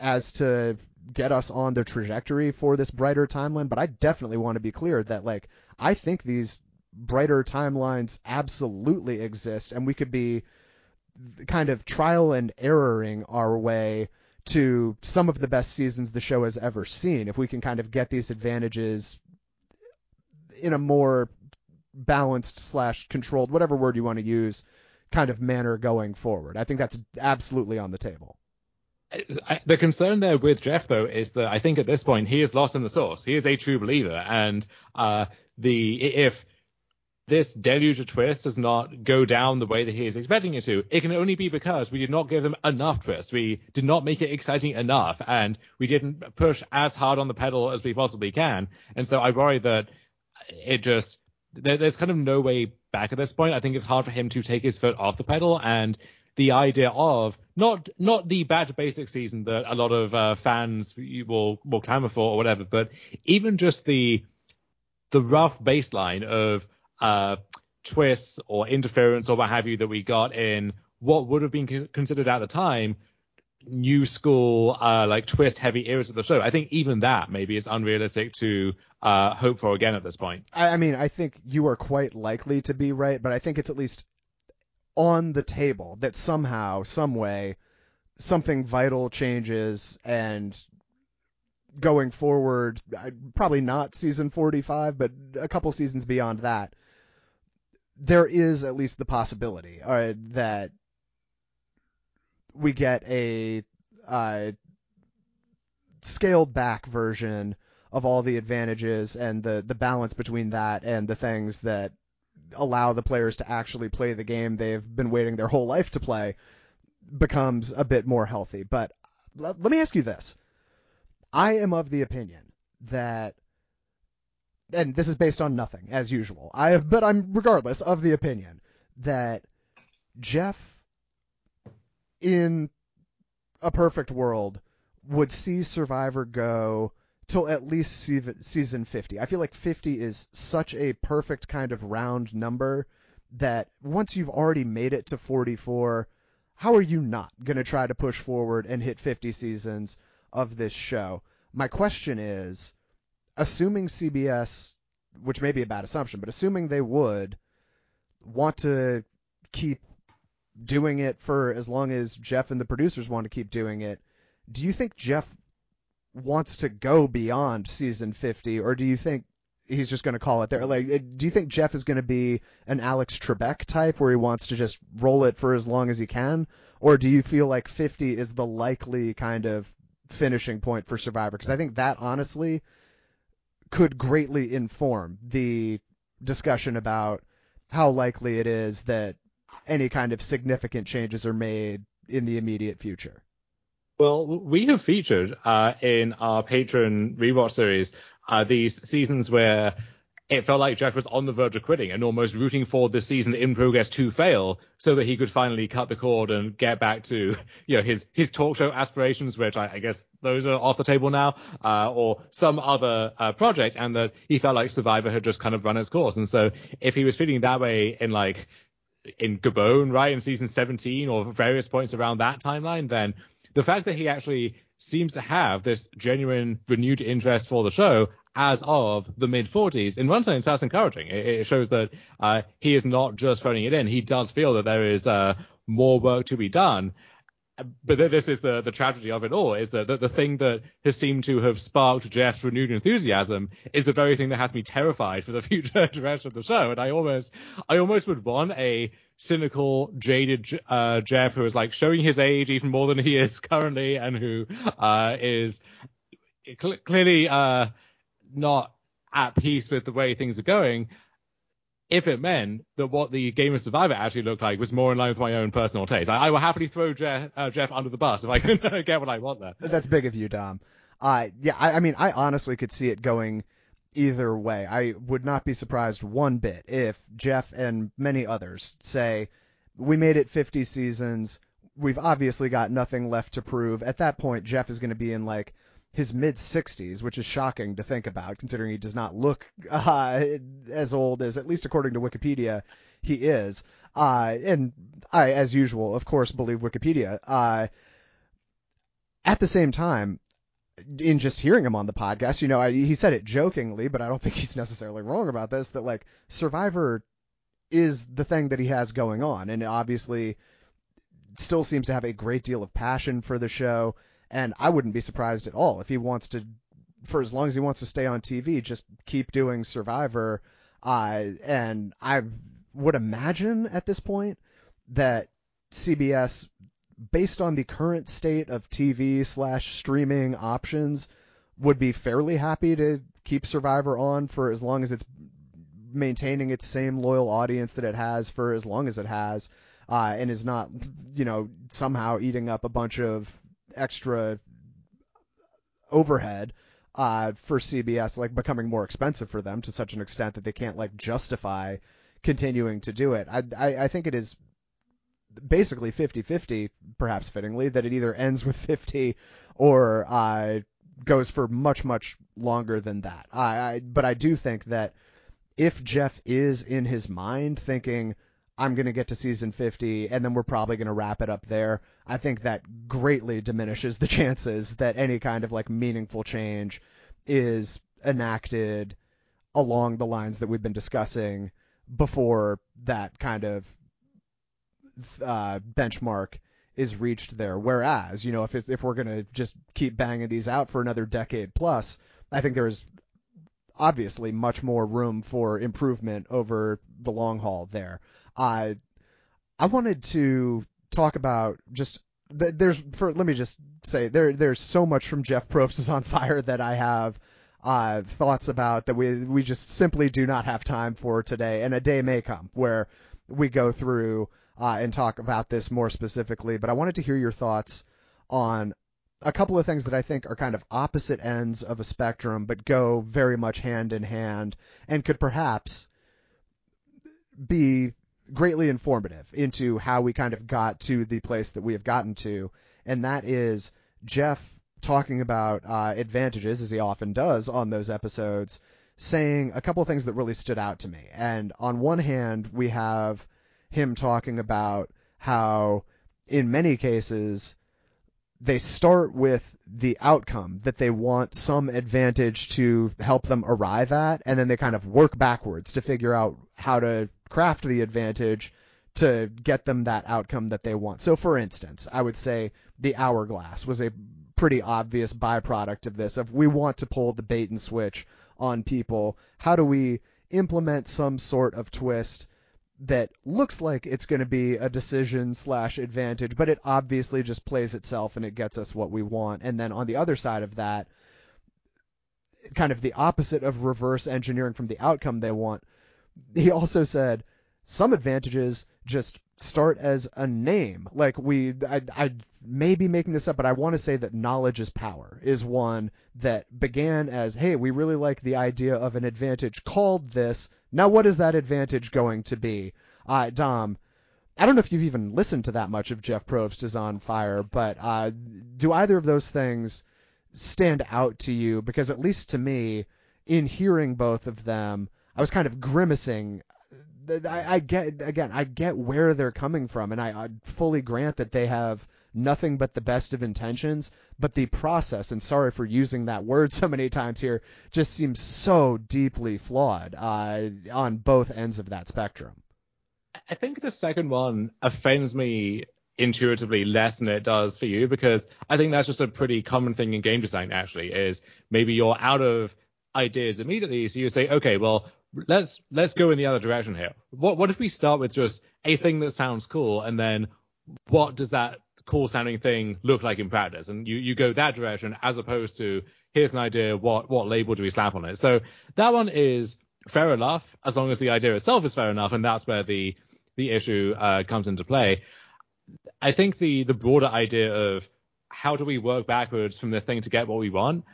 as to get us on the trajectory for this brighter timeline. But I definitely want to be clear that like I think these brighter timelines absolutely exist, and we could be kind of trial and erroring our way to some of the best seasons the show has ever seen if we can kind of get these advantages in a more balanced slash controlled whatever word you want to use kind of manner going forward. I think that's absolutely on the table. The concern there with Jeff, though, is that I think at this point he is lost in the source. He is a true believer, and uh, the if this deluge of twists does not go down the way that he is expecting it to, it can only be because we did not give them enough twists. We did not make it exciting enough, and we didn't push as hard on the pedal as we possibly can. And so I worry that it just there, there's kind of no way back at this point. I think it's hard for him to take his foot off the pedal and the idea of not not the bad basic season that a lot of uh, fans will will clamor for or whatever, but even just the the rough baseline of uh, twists or interference or what have you that we got in what would have been considered at the time new school uh, like twist heavy eras of the show. I think even that maybe is unrealistic to uh, hope for again at this point. I, I mean, I think you are quite likely to be right, but I think it's at least on the table that somehow, some way, something vital changes and going forward, probably not season 45, but a couple seasons beyond that, there is at least the possibility uh, that we get a uh, scaled back version of all the advantages and the the balance between that and the things that allow the players to actually play the game they've been waiting their whole life to play becomes a bit more healthy. But let, let me ask you this. I am of the opinion that and this is based on nothing as usual. I but I'm regardless of the opinion that Jeff in a perfect world would see Survivor go till at least season 50. I feel like 50 is such a perfect kind of round number that once you've already made it to 44, how are you not going to try to push forward and hit 50 seasons of this show? My question is, assuming CBS, which may be a bad assumption, but assuming they would want to keep doing it for as long as Jeff and the producers want to keep doing it, do you think Jeff wants to go beyond season 50 or do you think he's just going to call it there? Like eh, do you think Jeff is going to be an Alex Trebek type where he wants to just roll it for as long as he can? Or do you feel like 50 is the likely kind of finishing point for Survivor? Because I think that honestly could greatly inform the discussion about how likely it is that any kind of significant changes are made in the immediate future. Well, we have featured uh, in our Patreon rewatch series uh, these seasons where it felt like Jeff was on the verge of quitting and almost rooting for this season in progress to fail so that he could finally cut the cord and get back to, you know, his, his talk show aspirations, which I, I guess those are off the table now, uh, or some other uh, project and that he felt like Survivor had just kind of run its course. And so if he was feeling that way in like, in Gabon, right, in season 17 or various points around that timeline, then the fact that he actually seems to have this genuine renewed interest for the show as of the mid 40s. In one sense, that's encouraging. It, it shows that uh, he is not just phoning it in. He does feel that there is uh, more work to be done. But this is the, the tragedy of it all, is that the, the thing that has seemed to have sparked Jeff's renewed enthusiasm is the very thing that has me terrified for the future direction of the show. And I almost, I almost would want a cynical, jaded uh, Jeff who is like showing his age even more than he is currently, and who uh, is cl- clearly uh, not at peace with the way things are going, if it meant that what the Game of Survivor actually looked like was more in line with my own personal taste. I, I will happily throw Jeff, uh, Jeff under the bus if I can get what I want there. That's big of you, Dom. Uh, yeah, I, I mean, I honestly could see it going either way. I would not be surprised one bit if Jeff and many others say, we made it 50 seasons. We've obviously got nothing left to prove. At that point, Jeff is going to be in like his mid 60s, which is shocking to think about, considering he does not look uh, as old as, at least according to Wikipedia, he is. Uh, and I, as usual, of course, believe Wikipedia. Uh, at the same time, in just hearing him on the podcast, you know, I, he said it jokingly, but I don't think he's necessarily wrong about this. That like Survivor is the thing that he has going on, and obviously still seems to have a great deal of passion for the show and I wouldn't be surprised at all if he wants to, for as long as he wants to stay on TV, just keep doing Survivor. Uh, and I would imagine at this point that CBS, based on the current state of TV slash streaming options, would be fairly happy to keep Survivor on for as long as it's maintaining its same loyal audience that it has for as long as it has, uh, and is not, you know, somehow eating up a bunch of extra overhead uh, for CBS, like becoming more expensive for them to such an extent that they can't like justify continuing to do it. I, I, I think it is basically 50-50, perhaps fittingly, that it either ends with 50 or uh, goes for much, much longer than that. I, I, but I do think that if Jeff is in his mind thinking, I'm going to get to season 50 and then we're probably going to wrap it up there. I think that greatly diminishes the chances that any kind of like meaningful change is enacted along the lines that we've been discussing before that kind of uh, benchmark is reached there. Whereas, you know, if if we're going to just keep banging these out for another decade plus, I think there's obviously much more room for improvement over the long haul there. Uh, I wanted to talk about just there's for let me just say there there's so much from Jeff Probst is on fire that I have uh, thoughts about that we we just simply do not have time for today, and a day may come where we go through uh, and talk about this more specifically. But I wanted to hear your thoughts on a couple of things that I think are kind of opposite ends of a spectrum, but go very much hand in hand, and could perhaps be greatly informative into how we kind of got to the place that we have gotten to, and that is Jeff talking about uh, advantages, as he often does on those episodes, saying a couple of things that really stood out to me. And on one hand, we have him talking about how, in many cases, they start with the outcome that they want some advantage to help them arrive at, and then they kind of work backwards to figure out how to craft the advantage to get them that outcome that they want. So, for instance, I would say the hourglass was a pretty obvious byproduct of this. If we want to pull the bait and switch on people, how do we implement some sort of twist that looks like it's going to be a decision slash advantage, but it obviously just plays itself and it gets us what we want. And then on the other side of that, kind of the opposite of reverse engineering from the outcome they want, he also said some advantages just start as a name. Like we, I, I may be making this up, but I want to say that knowledge is power is one that began as, hey, we really like the idea of an advantage called this. Now, what is that advantage going to be? Uh, Dom, I don't know if you've even listened to that much of Jeff Probst is on fire, but uh, do either of those things stand out to you? Because at least to me, in hearing both of them, I was kind of grimacing I, I, get again, I get where they're coming from, and I, I, fully grant that they have nothing but the best of intentions. But the process, and sorry for using that word so many times here, just seems so deeply flawed uh, on both ends of that spectrum. I think the second one offends me intuitively less than it does for you because I think that's just a pretty common thing in game design. Actually, is maybe you're out of ideas immediately, so you say, okay, well, let's let's go in the other direction here. What what if we start with just a thing that sounds cool, and then what does that cool sounding thing look like in practice? And you you go that direction as opposed to here's an idea, what what label do we slap on it? So that one is fair enough as long as the idea itself is fair enough, and that's where the the issue uh, comes into play. I think the the broader idea of how do we work backwards from this thing to get what we want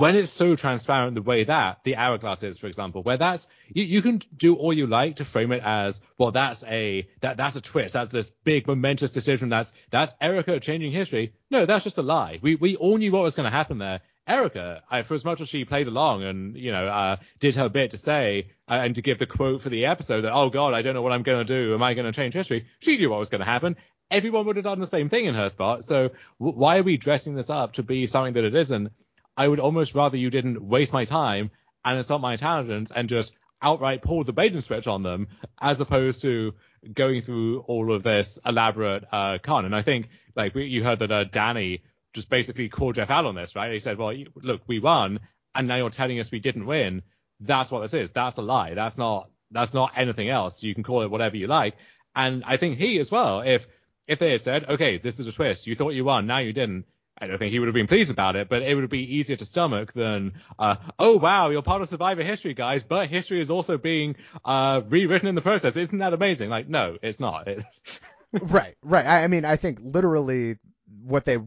when it's so transparent the way that the hourglass is, for example, where that's you, you can do all you like to frame it as well. That's a that that's a twist. That's this big momentous decision. That's that's Erika changing history. No, that's just a lie. We we all knew what was going to happen there. Erika, I, for as much as she played along and you know uh, did her bit to say uh, and to give the quote for the episode that oh god I don't know what I'm going to do am I going to change history she knew what was going to happen everyone would have done the same thing in her spot so w- why are we dressing this up to be something that it isn't I would almost rather you didn't waste my time and insult my intelligence and just outright pull the bait and switch on them, as opposed to going through all of this elaborate uh, con. And I think, like you heard that uh, Danny just basically called Jeff out on this, right? He said, "Well, look, we won, and now you're telling us we didn't win. That's what this is. That's a lie. That's not that's not anything else. You can call it whatever you like." And I think he as well, if if they had said, "Okay, this is a twist. You thought you won, now you didn't," I don't think he would have been pleased about it, but it would be easier to stomach than, uh, oh wow, you're part of Survivor history, guys, but history is also being uh, rewritten in the process. Isn't that amazing? Like, no, it's not. It's... right, right. I, I mean, I think literally what they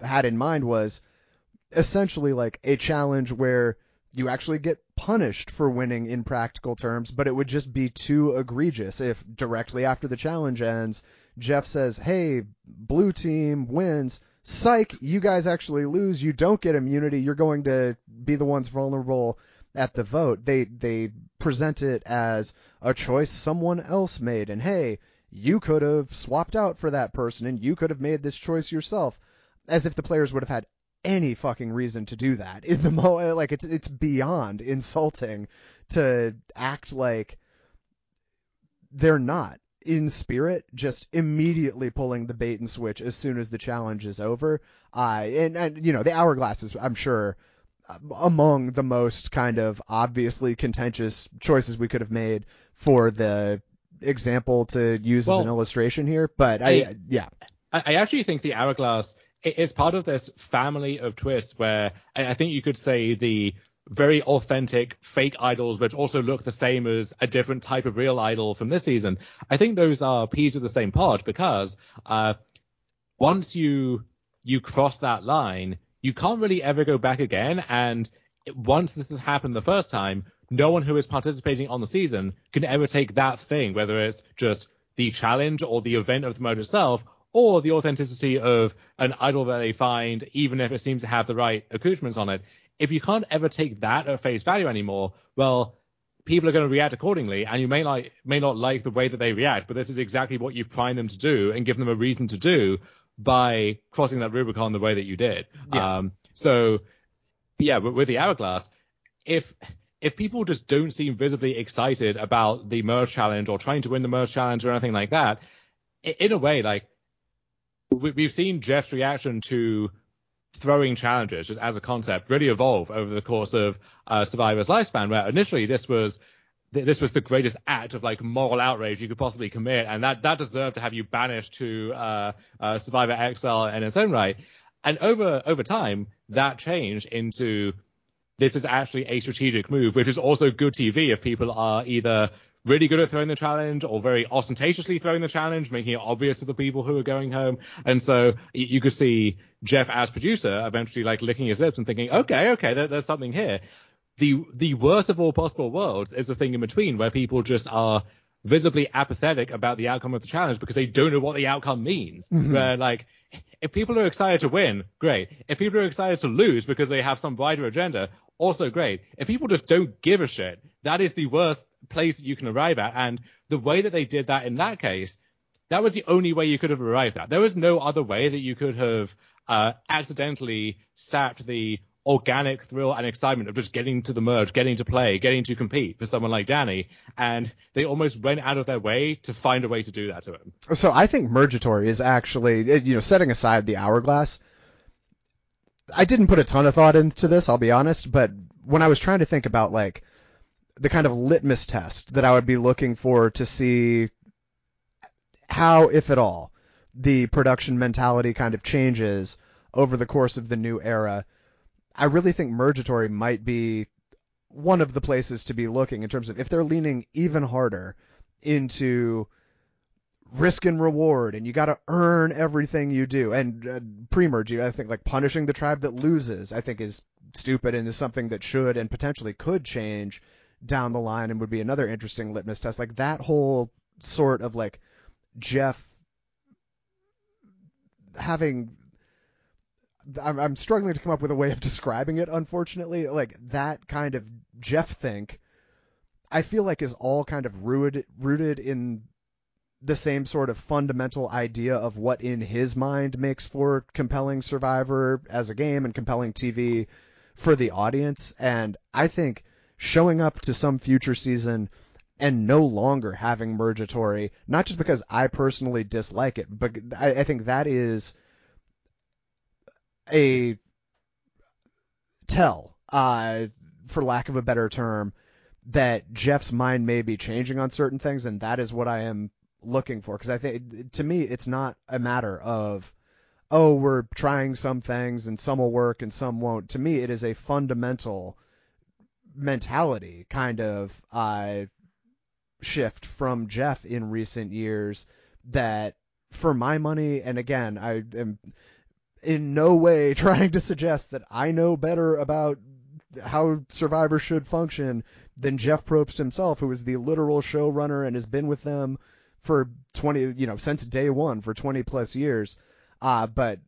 had in mind was essentially like a challenge where you actually get punished for winning in practical terms, but it would just be too egregious if directly after the challenge ends, Jeff says, "Hey, blue team wins." Psych, you guys actually lose. You don't get immunity. You're going to be the ones vulnerable at the vote. They they present it as a choice someone else made, and hey, you could have swapped out for that person, and you could have made this choice yourself, as if the players would have had any fucking reason to do that. In the mo- like it's it's beyond insulting to act like they're not in spirit, just immediately pulling the bait and switch as soon as the challenge is over. Uh, and, and, you know, the hourglass is, I'm sure, among the most kind of obviously contentious choices we could have made for the example to use well, as an illustration here. But I, I yeah. I actually think the hourglass is part of this family of twists where I think you could say the very authentic fake idols, which also look the same as a different type of real idol from this season. I think those are peas of the same pod because uh, once you you cross that line, you can't really ever go back again. And once this has happened the first time, no one who is participating on the season can ever take that thing, whether it's just the challenge or the event of the mode itself, or the authenticity of an idol that they find, even if it seems to have the right accoutrements on it, if you can't ever take that at face value anymore, well, people are going to react accordingly, and you may like may not like the way that they react, but this is exactly what you've primed them to do and give them a reason to do by crossing that Rubicon the way that you did. Yeah. Um, so, yeah, with, with the hourglass, if if people just don't seem visibly excited about the merge challenge or trying to win the merge challenge or anything like that, in a way, like we've seen Jeff's reaction to throwing challenges just as a concept really evolve over the course of uh, Survivor's lifespan. Where initially this was this was the greatest act of like moral outrage you could possibly commit, and that that deserved to have you banished to uh, uh, Survivor Exile in its own right. And over over time, that changed into this is actually a strategic move, which is also good TV if people are either really good at throwing the challenge or very ostentatiously throwing the challenge, making it obvious to the people who are going home. And so you could see Jeff as producer eventually like licking his lips and thinking, okay, okay, there, there's something here. The the worst of all possible worlds is the thing in between where people just are visibly apathetic about the outcome of the challenge because they don't know what the outcome means. Mm-hmm. Where like, if people are excited to win, great. If people are excited to lose because they have some wider agenda, also great. If people just don't give a shit, that is the worst place you can arrive at. And the way that they did that in that case, that was the only way you could have arrived at. There was no other way that you could have uh, accidentally sapped the organic thrill and excitement of just getting to the merge, getting to play, getting to compete for someone like Danny. And they almost went out of their way to find a way to do that to him. So I think Mergatory is actually, you know, setting aside the hourglass. I didn't put a ton of thought into this, I'll be honest, but when I was trying to think about like the kind of litmus test that I would be looking for to see how, if at all, the production mentality kind of changes over the course of the new era I really think Mergatory might be one of the places to be looking in terms of if they're leaning even harder into risk and reward and you got to earn everything you do. And uh, pre-merge I think like punishing the tribe that loses I think is stupid and is something that should and potentially could change down the line and would be another interesting litmus test. Like that whole sort of like Jeff having I'm, I'm struggling to come up with a way of describing it. Unfortunately, like that kind of Jeff think, I feel like is all kind of rooted rooted in the same sort of fundamental idea of what in his mind makes for compelling Survivor as a game and compelling TV for the audience. And I think showing up to some future season and no longer having Mergatory, not just because I personally dislike it, but I, I think that is a tell, uh, for lack of a better term, that Jeff's mind may be changing on certain things, and that is what I am looking for. Because I think, to me, it's not a matter of, oh, we're trying some things and some will work and some won't. To me, it is a fundamental mentality kind of uh, shift from Jeff in recent years that, for my money, and again, I am in no way trying to suggest that I know better about how Survivor should function than Jeff Probst himself, who is the literal showrunner and has been with them for 20, you know, since day one for 20 plus years. Uh, but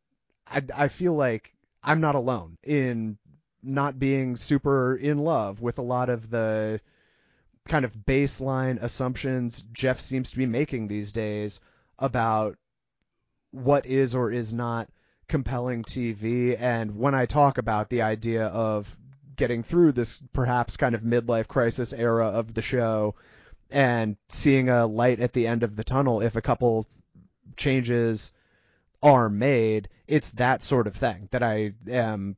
I, I feel like I'm not alone in not being super in love with a lot of the kind of baseline assumptions Jeff seems to be making these days about what is or is not compelling TV. And when I talk about the idea of getting through this perhaps kind of midlife crisis era of the show and seeing a light at the end of the tunnel if a couple changes are made, it's that sort of thing that I am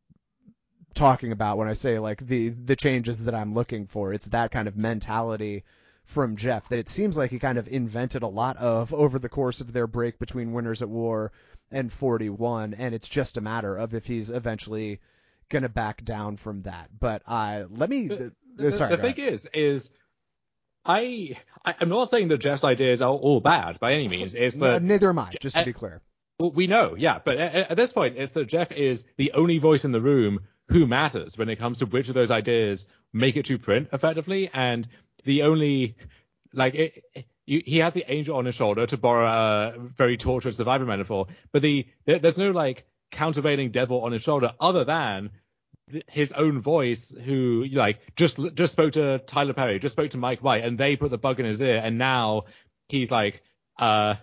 talking about when I say like the the changes that I'm looking for. It's that kind of mentality from Jeff that it seems like he kind of invented a lot of over the course of their break between Winners at War and 41, and it's just a matter of if he's eventually going to back down from that. But uh, let me. The, the, sorry, the thing is, is I, I am not saying that Jeff's ideas are all bad by any means. Is that neither am I. Just to be clear. Well, we know, yeah, but at, at this point, it's that Jeff is the only voice in the room who matters when it comes to which of those ideas make it to print effectively, and the only like it, you, he has the angel on his shoulder to borrow a very tortured survivor metaphor, but the there, there's no like countervailing devil on his shoulder other than his own voice who like just just spoke to Tyler Perry, just spoke to Mike White, and they put the bug in his ear, and now he's like uh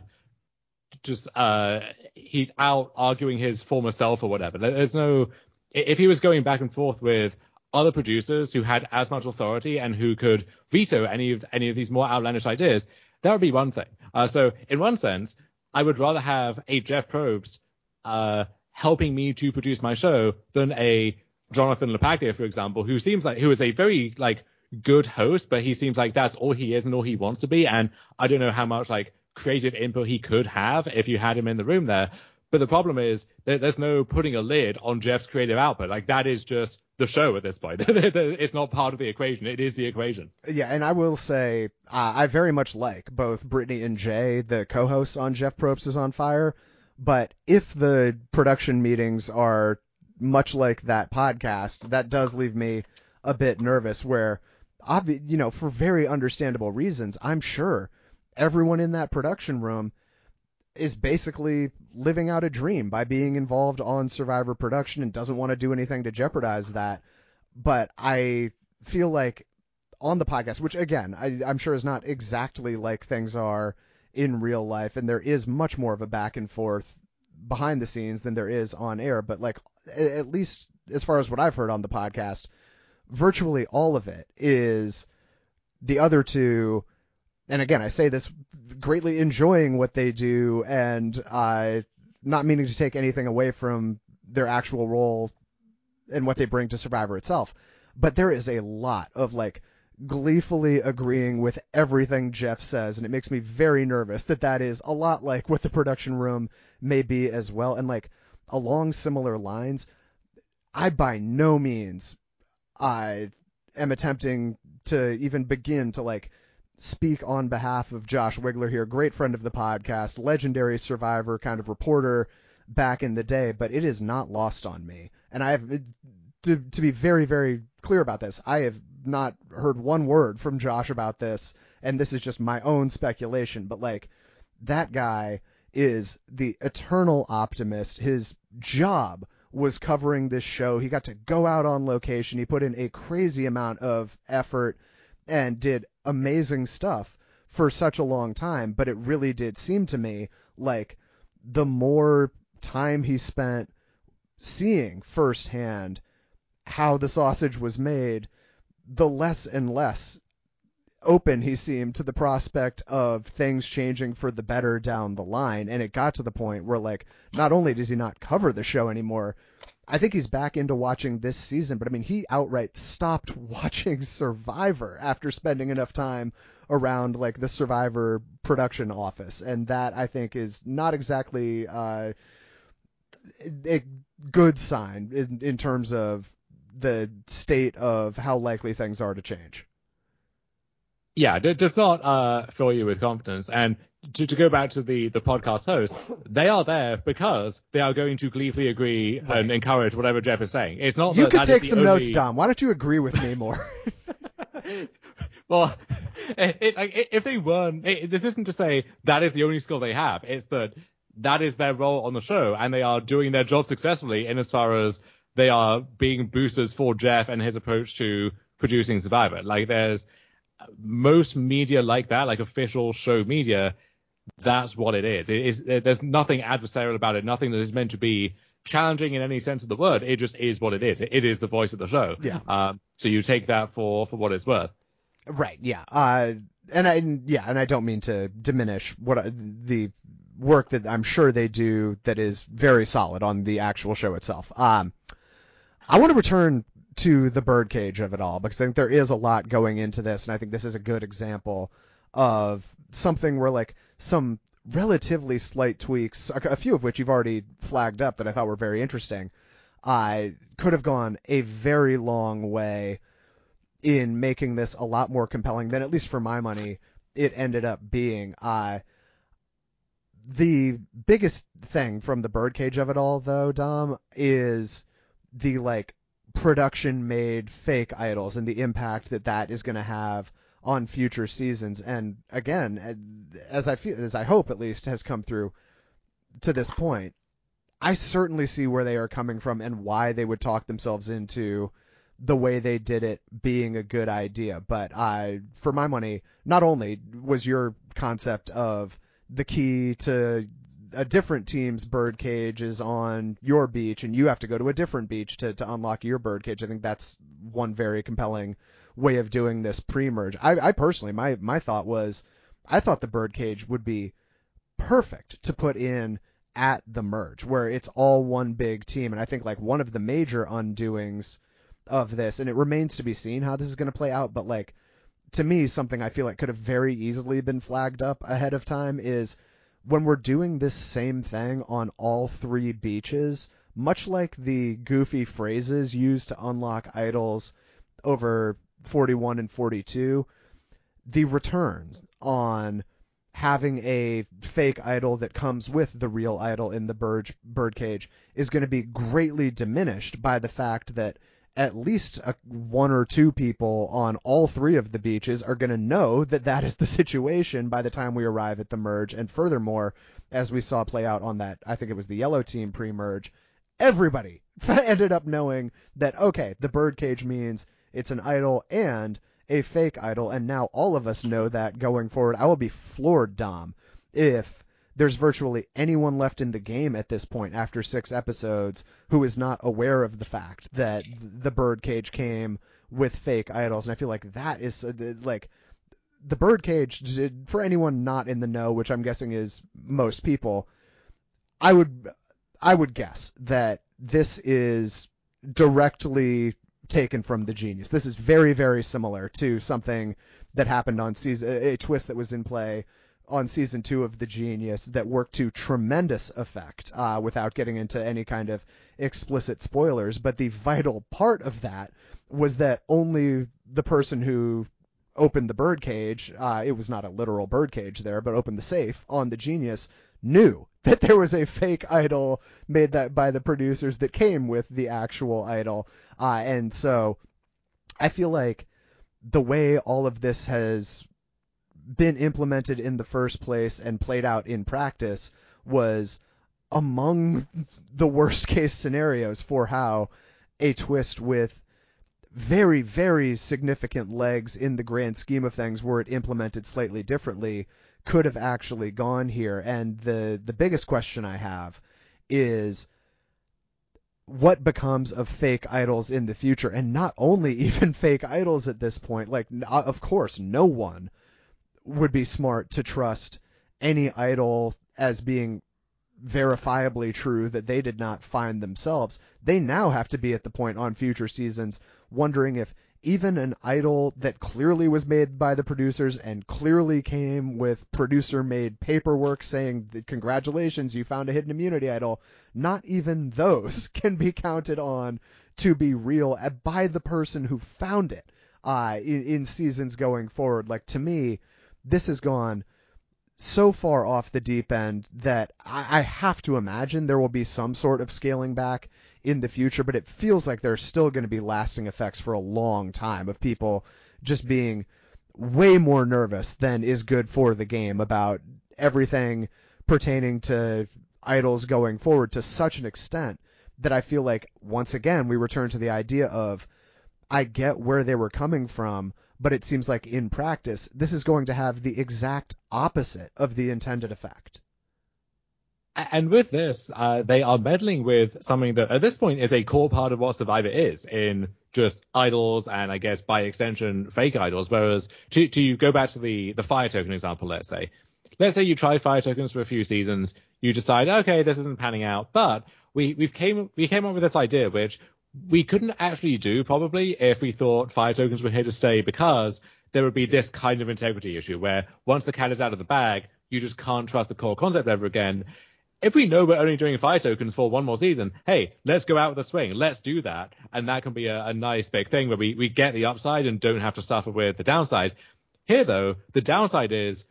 just uh he's out arguing his former self or whatever. There's no if he was going back and forth with other producers who had as much authority and who could veto any of any of these more outlandish ideas, that would be one thing. Uh, so in one sense, I would rather have a Jeff Probst uh, helping me to produce my show than a Jonathan LaPaglia, for example, who seems like who is a very like good host, but he seems like that's all he is and all he wants to be. And I don't know how much like creative input he could have if you had him in the room there. But the problem is that there's no putting a lid on Jeff's creative output. Like that is just the show at this point. it's not part of the equation. It is the equation. Yeah, and I will say uh, I very much like both Brittany and Jay, the co-hosts on Jeff Probst is on Fire. But if the production meetings are much like that podcast, that does leave me a bit nervous. Where, obvi- you know, for very understandable reasons, I'm sure everyone in that production room is basically living out a dream by being involved on Survivor production and doesn't want to do anything to jeopardize that. But I feel like on the podcast, which again, I, I'm sure is not exactly like things are in real life, and there is much more of a back and forth behind the scenes than there is on air, but like at least as far as what I've heard on the podcast, virtually all of it is the other two and again, I say this greatly enjoying what they do and uh, not meaning to take anything away from their actual role and what they bring to Survivor itself. But there is a lot of like gleefully agreeing with everything Jeff says, and it makes me very nervous that that is a lot like what the production room may be as well. And like along similar lines, I by no means I am attempting to even begin to like speak on behalf of Josh Wigler here, great friend of the podcast, legendary survivor kind of reporter back in the day, but it is not lost on me. And I have to to be very very clear about this. I have not heard one word from Josh about this, and this is just my own speculation, but like that guy is the eternal optimist. His job was covering this show. He got to go out on location. He put in a crazy amount of effort and did amazing stuff for such a long time, but it really did seem to me like the more time he spent seeing firsthand how the sausage was made, the less and less open he seemed to the prospect of things changing for the better down the line. And it got to the point where, like, not only does he not cover the show anymore, I think he's back into watching this season, but I mean, he outright stopped watching Survivor after spending enough time around like the Survivor production office, and that I think is not exactly uh, a good sign in, in terms of the state of how likely things are to change. Yeah, it does not uh, fill you with confidence. And to, to go back to the, the podcast host, they are there because they are going to gleefully agree right. and encourage whatever Jeff is saying. It's not you that could that take some only... notes, Dom. Why don't you agree with me more? well, it, it, if they weren't, it, this isn't to say that is the only skill they have. It's that that is their role on the show, and they are doing their job successfully in as far as they are being boosters for Jeff and his approach to producing Survivor. Like there's uh, most media like that, like official show media, that's what it is. It is there's nothing adversarial about it, nothing that is meant to be challenging in any sense of the word. It just is what it is. It is the voice of the show. Yeah. Um, so you take that for for what it's worth. Right. Yeah. Uh, and I yeah, and I don't mean to diminish what I, the work that I'm sure they do that is very solid on the actual show itself. Um, I want to return to the birdcage of it all because I think there is a lot going into this, and I think this is a good example of something where like some relatively slight tweaks, a few of which you've already flagged up that I thought were very interesting, I could have gone a very long way in making this a lot more compelling than, at least for my money, it ended up being. Uh, the biggest thing from the birdcage of it all, though, Dom, is the like production made fake idols and the impact that that is going to have on future seasons. And again, eh, as I feel, as I hope at least has come through to this point, I certainly see where they are coming from and why they would talk themselves into the way they did it being a good idea. But I, for my money, not only was your concept of the key to a different team's bird cage is on your beach and you have to go to a different beach to, to unlock your bird cage. I think that's one very compelling way of doing this pre-merge. I, I personally, my, my thought was, I thought the birdcage would be perfect to put in at the merge where it's all one big team. And I think like one of the major undoings of this, and it remains to be seen how this is going to play out, but like to me, something I feel like could have very easily been flagged up ahead of time is when we're doing this same thing on all three beaches, much like the goofy phrases used to unlock idols over 41 and 42, the returns on having a fake idol that comes with the real idol in the bird birdcage is going to be greatly diminished by the fact that at least a, one or two people on all three of the beaches are going to know that that is the situation by the time we arrive at the merge. And furthermore, as we saw play out on that, I think it was the yellow team pre-merge, everybody ended up knowing that okay, the birdcage means it's an idol and a fake idol, and now all of us know that going forward. I will be floored, Dom, if there's virtually anyone left in the game at this point after six episodes who is not aware of the fact that the birdcage came with fake idols. And I feel like that is uh, like the birdcage for anyone not in the know, which I'm guessing is most people. I would I would guess that this is directly taken from the genius. This is very, very similar to something that happened on season, a twist that was in play on season two of The Genius that worked to tremendous effect uh, without getting into any kind of explicit spoilers. But the vital part of that was that only the person who opened the birdcage, uh, it was not a literal birdcage there, but opened the safe on The Genius, knew that there was a fake idol made that by the producers that came with the actual idol. Uh, and so I feel like the way all of this has been implemented in the first place and played out in practice was among the worst case scenarios for how a twist with very, very significant legs in the grand scheme of things, were it implemented slightly differently, could have actually gone here. And the the biggest question I have is what becomes of fake idols in the future and not only even fake idols at this point like uh, of course no one would be smart to trust any idol as being verifiably true that they did not find themselves they now have to be at the point on future seasons wondering if even an idol that clearly was made by the producers and clearly came with producer made paperwork saying congratulations you found a hidden immunity idol not even those can be counted on to be real by the person who found it uh, in, in seasons going forward. Like to me this has gone so far off the deep end that I, I have to imagine there will be some sort of scaling back in the future, but it feels like there's still going to be lasting effects for a long time of people just being way more nervous than is good for the game about everything pertaining to idols going forward to such an extent that I feel like once again we return to the idea of I get where they were coming from, but it seems like in practice this is going to have the exact opposite of the intended effect. And with this, uh, they are meddling with something that at this point is a core part of what Survivor is in just idols and I guess by extension fake idols. Whereas to, to go back to the, the fire token example, let's say, let's say you try fire tokens for a few seasons, you decide, okay, this isn't panning out, but we, we've came, we came up with this idea, which we couldn't actually do probably if we thought fire tokens were here to stay because there would be this kind of integrity issue where once the cat is out of the bag, you just can't trust the core concept ever again if we know we're only doing fire tokens for one more season, hey, let's go out with a swing. Let's do that. And that can be a, a nice big thing where we, we get the upside and don't have to suffer with the downside. Here though, the downside is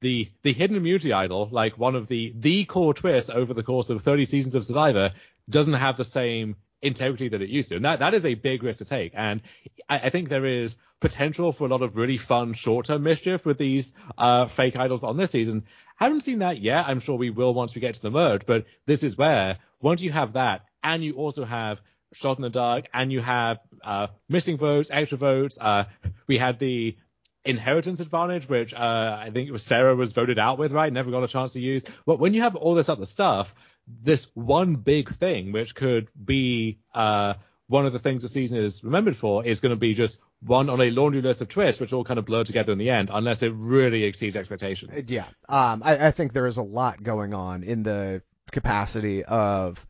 the the hidden immunity idol, like one of the the core twists over the course of 30 seasons of Survivor, doesn't have the same integrity that it used to. And that, that is a big risk to take. And I, I think there is potential for a lot of really fun short-term mischief with these uh, fake idols on this season. Haven't seen that yet. I'm sure we will once we get to the merge, but this is where once you have that and you also have shot in the dark and you have uh, missing votes, extra votes. Uh, we had the inheritance advantage, which uh, I think Sarah was voted out with, right? Never got a chance to use. But when you have all this other stuff, this one big thing, which could be uh, one of the things the season is remembered for, is going to be just one on a laundry list of twists, which all kind of blur together in the end, unless it really exceeds expectations. Yeah, um, I, I think there is a lot going on in the capacity of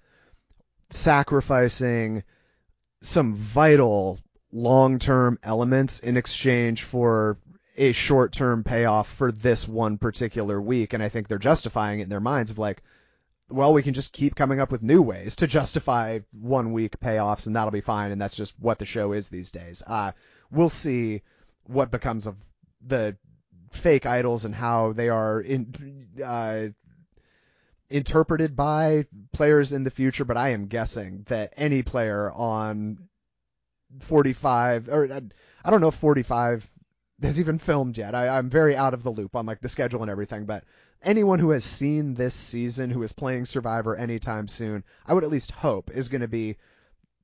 sacrificing some vital long-term elements in exchange for a short term payoff for this one particular week. And I think they're justifying it in their minds of like, well, we can just keep coming up with new ways to justify one week payoffs and that'll be fine. And that's just what the show is these days. Uh, we'll see what becomes of the fake idols and how they are in, uh, interpreted by players in the future, but I am guessing that any player on 45 or I don't know if 45 has even filmed yet. I, I'm very out of the loop on like the schedule and everything, but anyone who has seen this season who is playing Survivor anytime soon, I would at least hope is going to be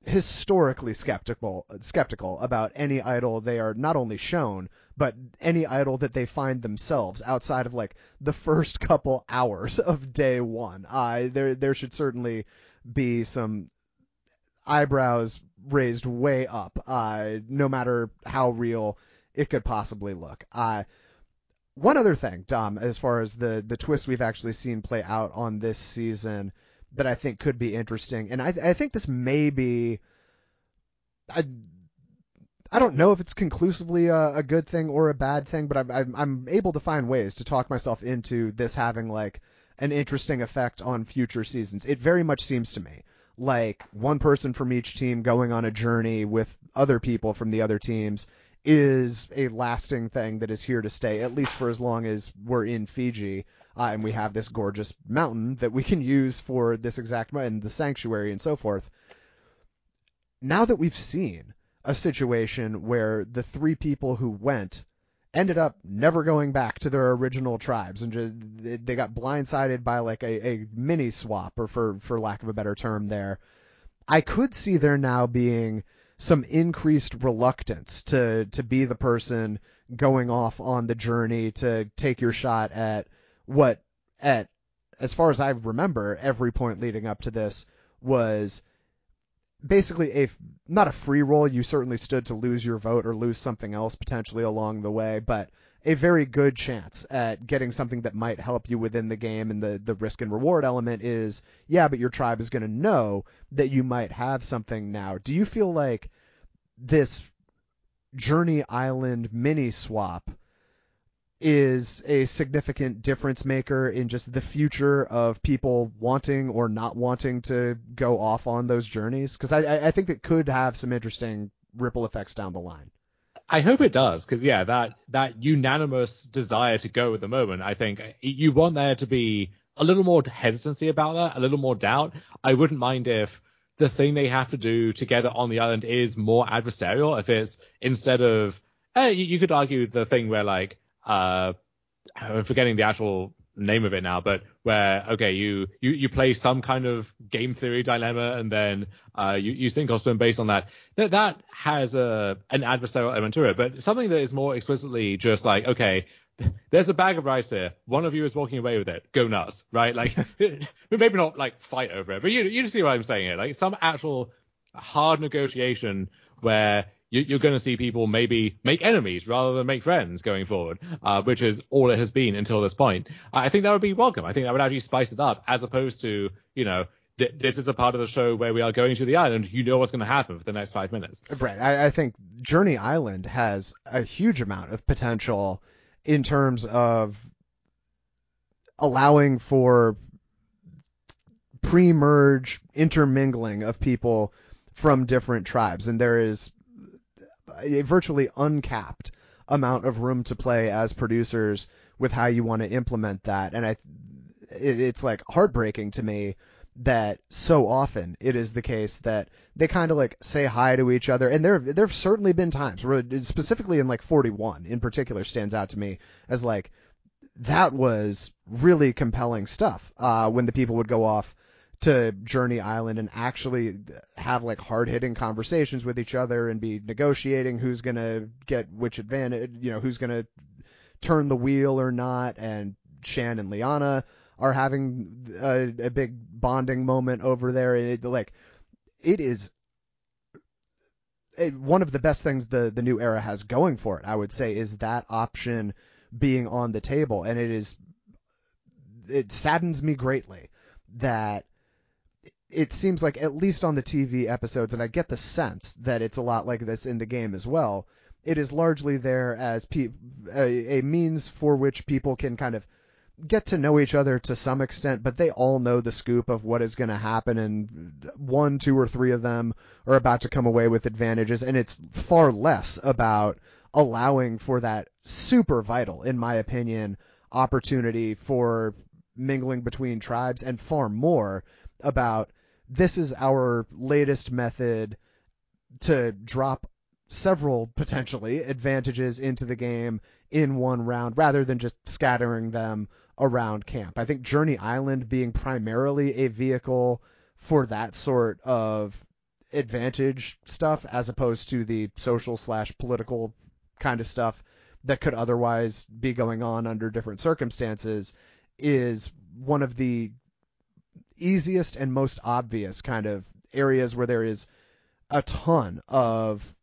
historically skeptical skeptical about any idol they are not only shown but any idol that they find themselves outside of like the first couple hours of day one. Uh, there there should certainly be some eyebrows raised way up, uh, no matter how real it could possibly look. Uh, one other thing, Dom, as far as the the twists we've actually seen play out on this season that I think could be interesting, and I I think this may be. I, I don't know if it's conclusively a, a good thing or a bad thing, but I'm, I'm I'm able to find ways to talk myself into this having like an interesting effect on future seasons. It very much seems to me like one person from each team going on a journey with other people from the other teams is a lasting thing that is here to stay, at least for as long as we're in Fiji. Uh, and we have this gorgeous mountain that we can use for this exact and the sanctuary and so forth. Now that we've seen a situation where the three people who went ended up never going back to their original tribes and just, they got blindsided by like a, a mini swap or for for lack of a better term there i could see there now being some increased reluctance to to be the person going off on the journey to take your shot at what at as far as I remember every point leading up to this was basically a not a free roll. You certainly stood to lose your vote or lose something else potentially along the way but a very good chance at getting something that might help you within the game. And the the risk and reward element is yeah but your tribe is going to know that you might have something now. Do you feel like this journey island mini swap is a significant difference maker in just the future of people wanting or not wanting to go off on those journeys? Because I, I think it could have some interesting ripple effects down the line. I hope it does, because yeah, that that unanimous desire to go at the moment, I think you want there to be a little more hesitancy about that, a little more doubt. I wouldn't mind if the thing they have to do together on the island is more adversarial. If it's instead of, eh, you, you could argue the thing where like uh, I'm forgetting the actual name of it now, but where okay, you you you play some kind of game theory dilemma, and then uh, you you sink or based on that. That that has a an adversarial element to it, but something that is more explicitly just like okay. There's a bag of rice here. One of you is walking away with it. Go nuts, right? Like, maybe not like fight over it, but you you see what I'm saying here. Like some actual hard negotiation where you, are going to see people maybe make enemies rather than make friends going forward, uh, which is all it has been until this point. I think that would be welcome. I think that would actually spice it up as opposed to, you know, th- this is a part of the show where we are going to the island. You know what's going to happen for the next five minutes. Right. I, I think Journey Island has a huge amount of potential in terms of allowing for pre-merge intermingling of people from different tribes and there is a virtually uncapped amount of room to play as producers with how you want to implement that. And I, it, it's like heartbreaking to me that so often it is the case that they kind of like say hi to each other. And there, there have certainly been times where specifically in like 41 in particular stands out to me as like, that was really compelling stuff, uh, when the people would go off to Journey Island and actually have like hard hitting conversations with each other and be negotiating who's gonna get which advantage, you know, who's gonna turn the wheel or not. And Shan and Liana are having a, a big bonding moment over there. It, like, it is it, one of the best things the the new era has going for it. I would say is that option being on the table, and it is it saddens me greatly that it seems like at least on the TV episodes, and I get the sense that it's a lot like this in the game as well, it is largely there as pe- a, a means for which people can kind of get to know each other to some extent, but they all know the scoop of what is going to happen, and one, two, or three of them are about to come away with advantages, and it's far less about allowing for that super vital, in my opinion, opportunity for mingling between tribes, and far more about this is our latest method to drop several potentially advantages into the game in one round rather than just scattering them around camp. I think Journey Island being primarily a vehicle for that sort of advantage stuff as opposed to the social slash political kind of stuff that could otherwise be going on under different circumstances is one of the easiest and most obvious kind of areas where there is a ton of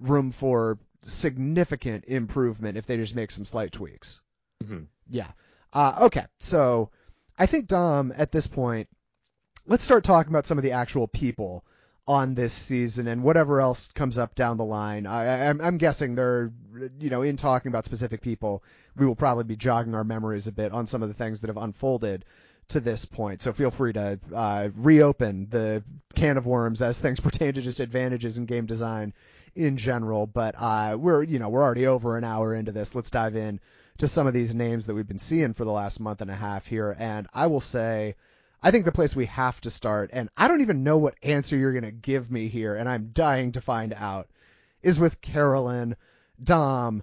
room for significant improvement if they just make some slight tweaks. Mm-hmm. Yeah. Uh, okay, so I think Dom at this point, let's start talking about some of the actual people on this season and whatever else comes up down the line. I, I'm, I'm guessing they're, you know, in talking about specific people, we will probably be jogging our memories a bit on some of the things that have unfolded to this point. So feel free to uh, reopen the can of worms as things pertain to just advantages in game design in general. But uh, we're, you know, we're already over an hour into this. Let's dive in to some of these names that we've been seeing for the last month and a half here. And I will say, I think the place we have to start, and I don't even know what answer you're going to give me here, and I'm dying to find out, is with Carolyn. Dom,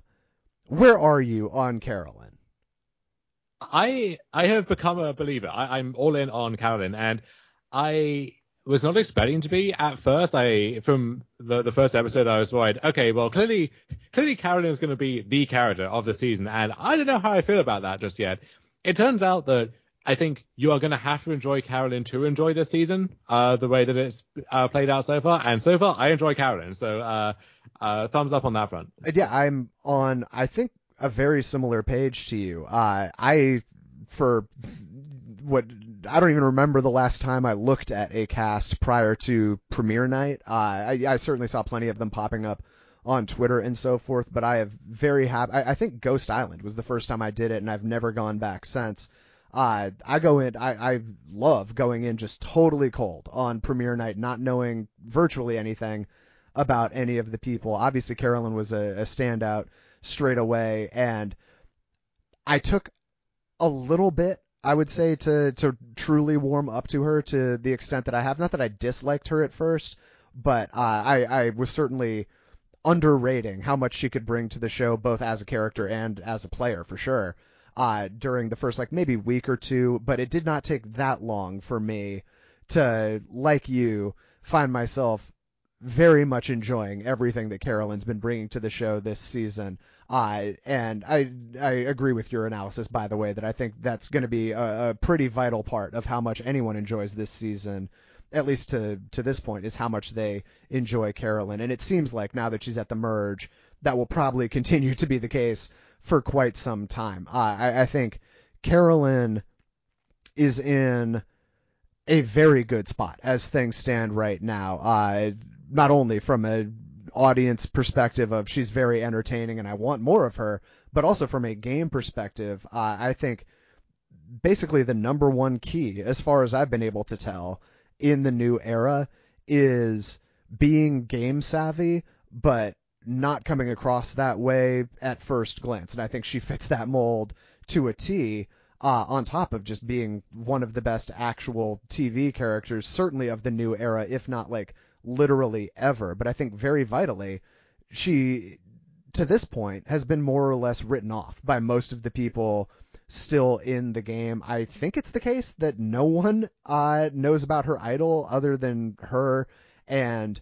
where are you on Carolyn? I I have become a believer. I, I'm all in on Carolyn, and I was not expecting to be at first. I from the the first episode I was worried. Okay, well clearly clearly Carolyn is going to be the character of the season, and I don't know how I feel about that just yet. It turns out that I think you are going to have to enjoy Carolyn to enjoy this season, uh, the way that it's uh, played out so far. And so far, I enjoy Carolyn. So uh, uh, thumbs up on that front. Yeah, I'm on. I think a very similar page to you. Uh, I for what I don't even remember the last time I looked at a cast prior to premiere night. Uh, I, I certainly saw plenty of them popping up on Twitter and so forth, but I have very happy. I, I think Ghost Island was the first time I did it, and I've never gone back since. Uh, I go in, I, I love going in just totally cold on premiere night, not knowing virtually anything about any of the people. Obviously, Carolyn was a, a standout straight away, and I took a little bit, I would say, to to truly warm up to her to the extent that I have. Not that I disliked her at first, but uh, I I was certainly underrating how much she could bring to the show, both as a character and as a player, for sure. Uh, during the first like maybe week or two, but it did not take that long for me to, like you, find myself very much enjoying everything that Carolyn's been bringing to the show this season. Uh, and I I agree with your analysis, by the way, that I think that's going to be a, a, pretty vital part of how much anyone enjoys this season, at least to to this point, is how much they enjoy Carolyn. And it seems like now that she's at the merge, that will probably continue to be the case for quite some time. Uh, I, I think Carolyn is in a very good spot as things stand right now. Uh, not only from a audience perspective of she's very entertaining and I want more of her, but also from a game perspective, uh, I think basically the number one key, as far as I've been able to tell, in the new era is being game savvy, but not coming across that way at first glance. And I think she fits that mold to a T. Uh, on top of just being one of the best actual TV characters, certainly of the new era, if not like literally ever. But I think very vitally, she, to this point, has been more or less written off by most of the people still in the game. I think it's the case that no one uh, knows about her idol other than her. And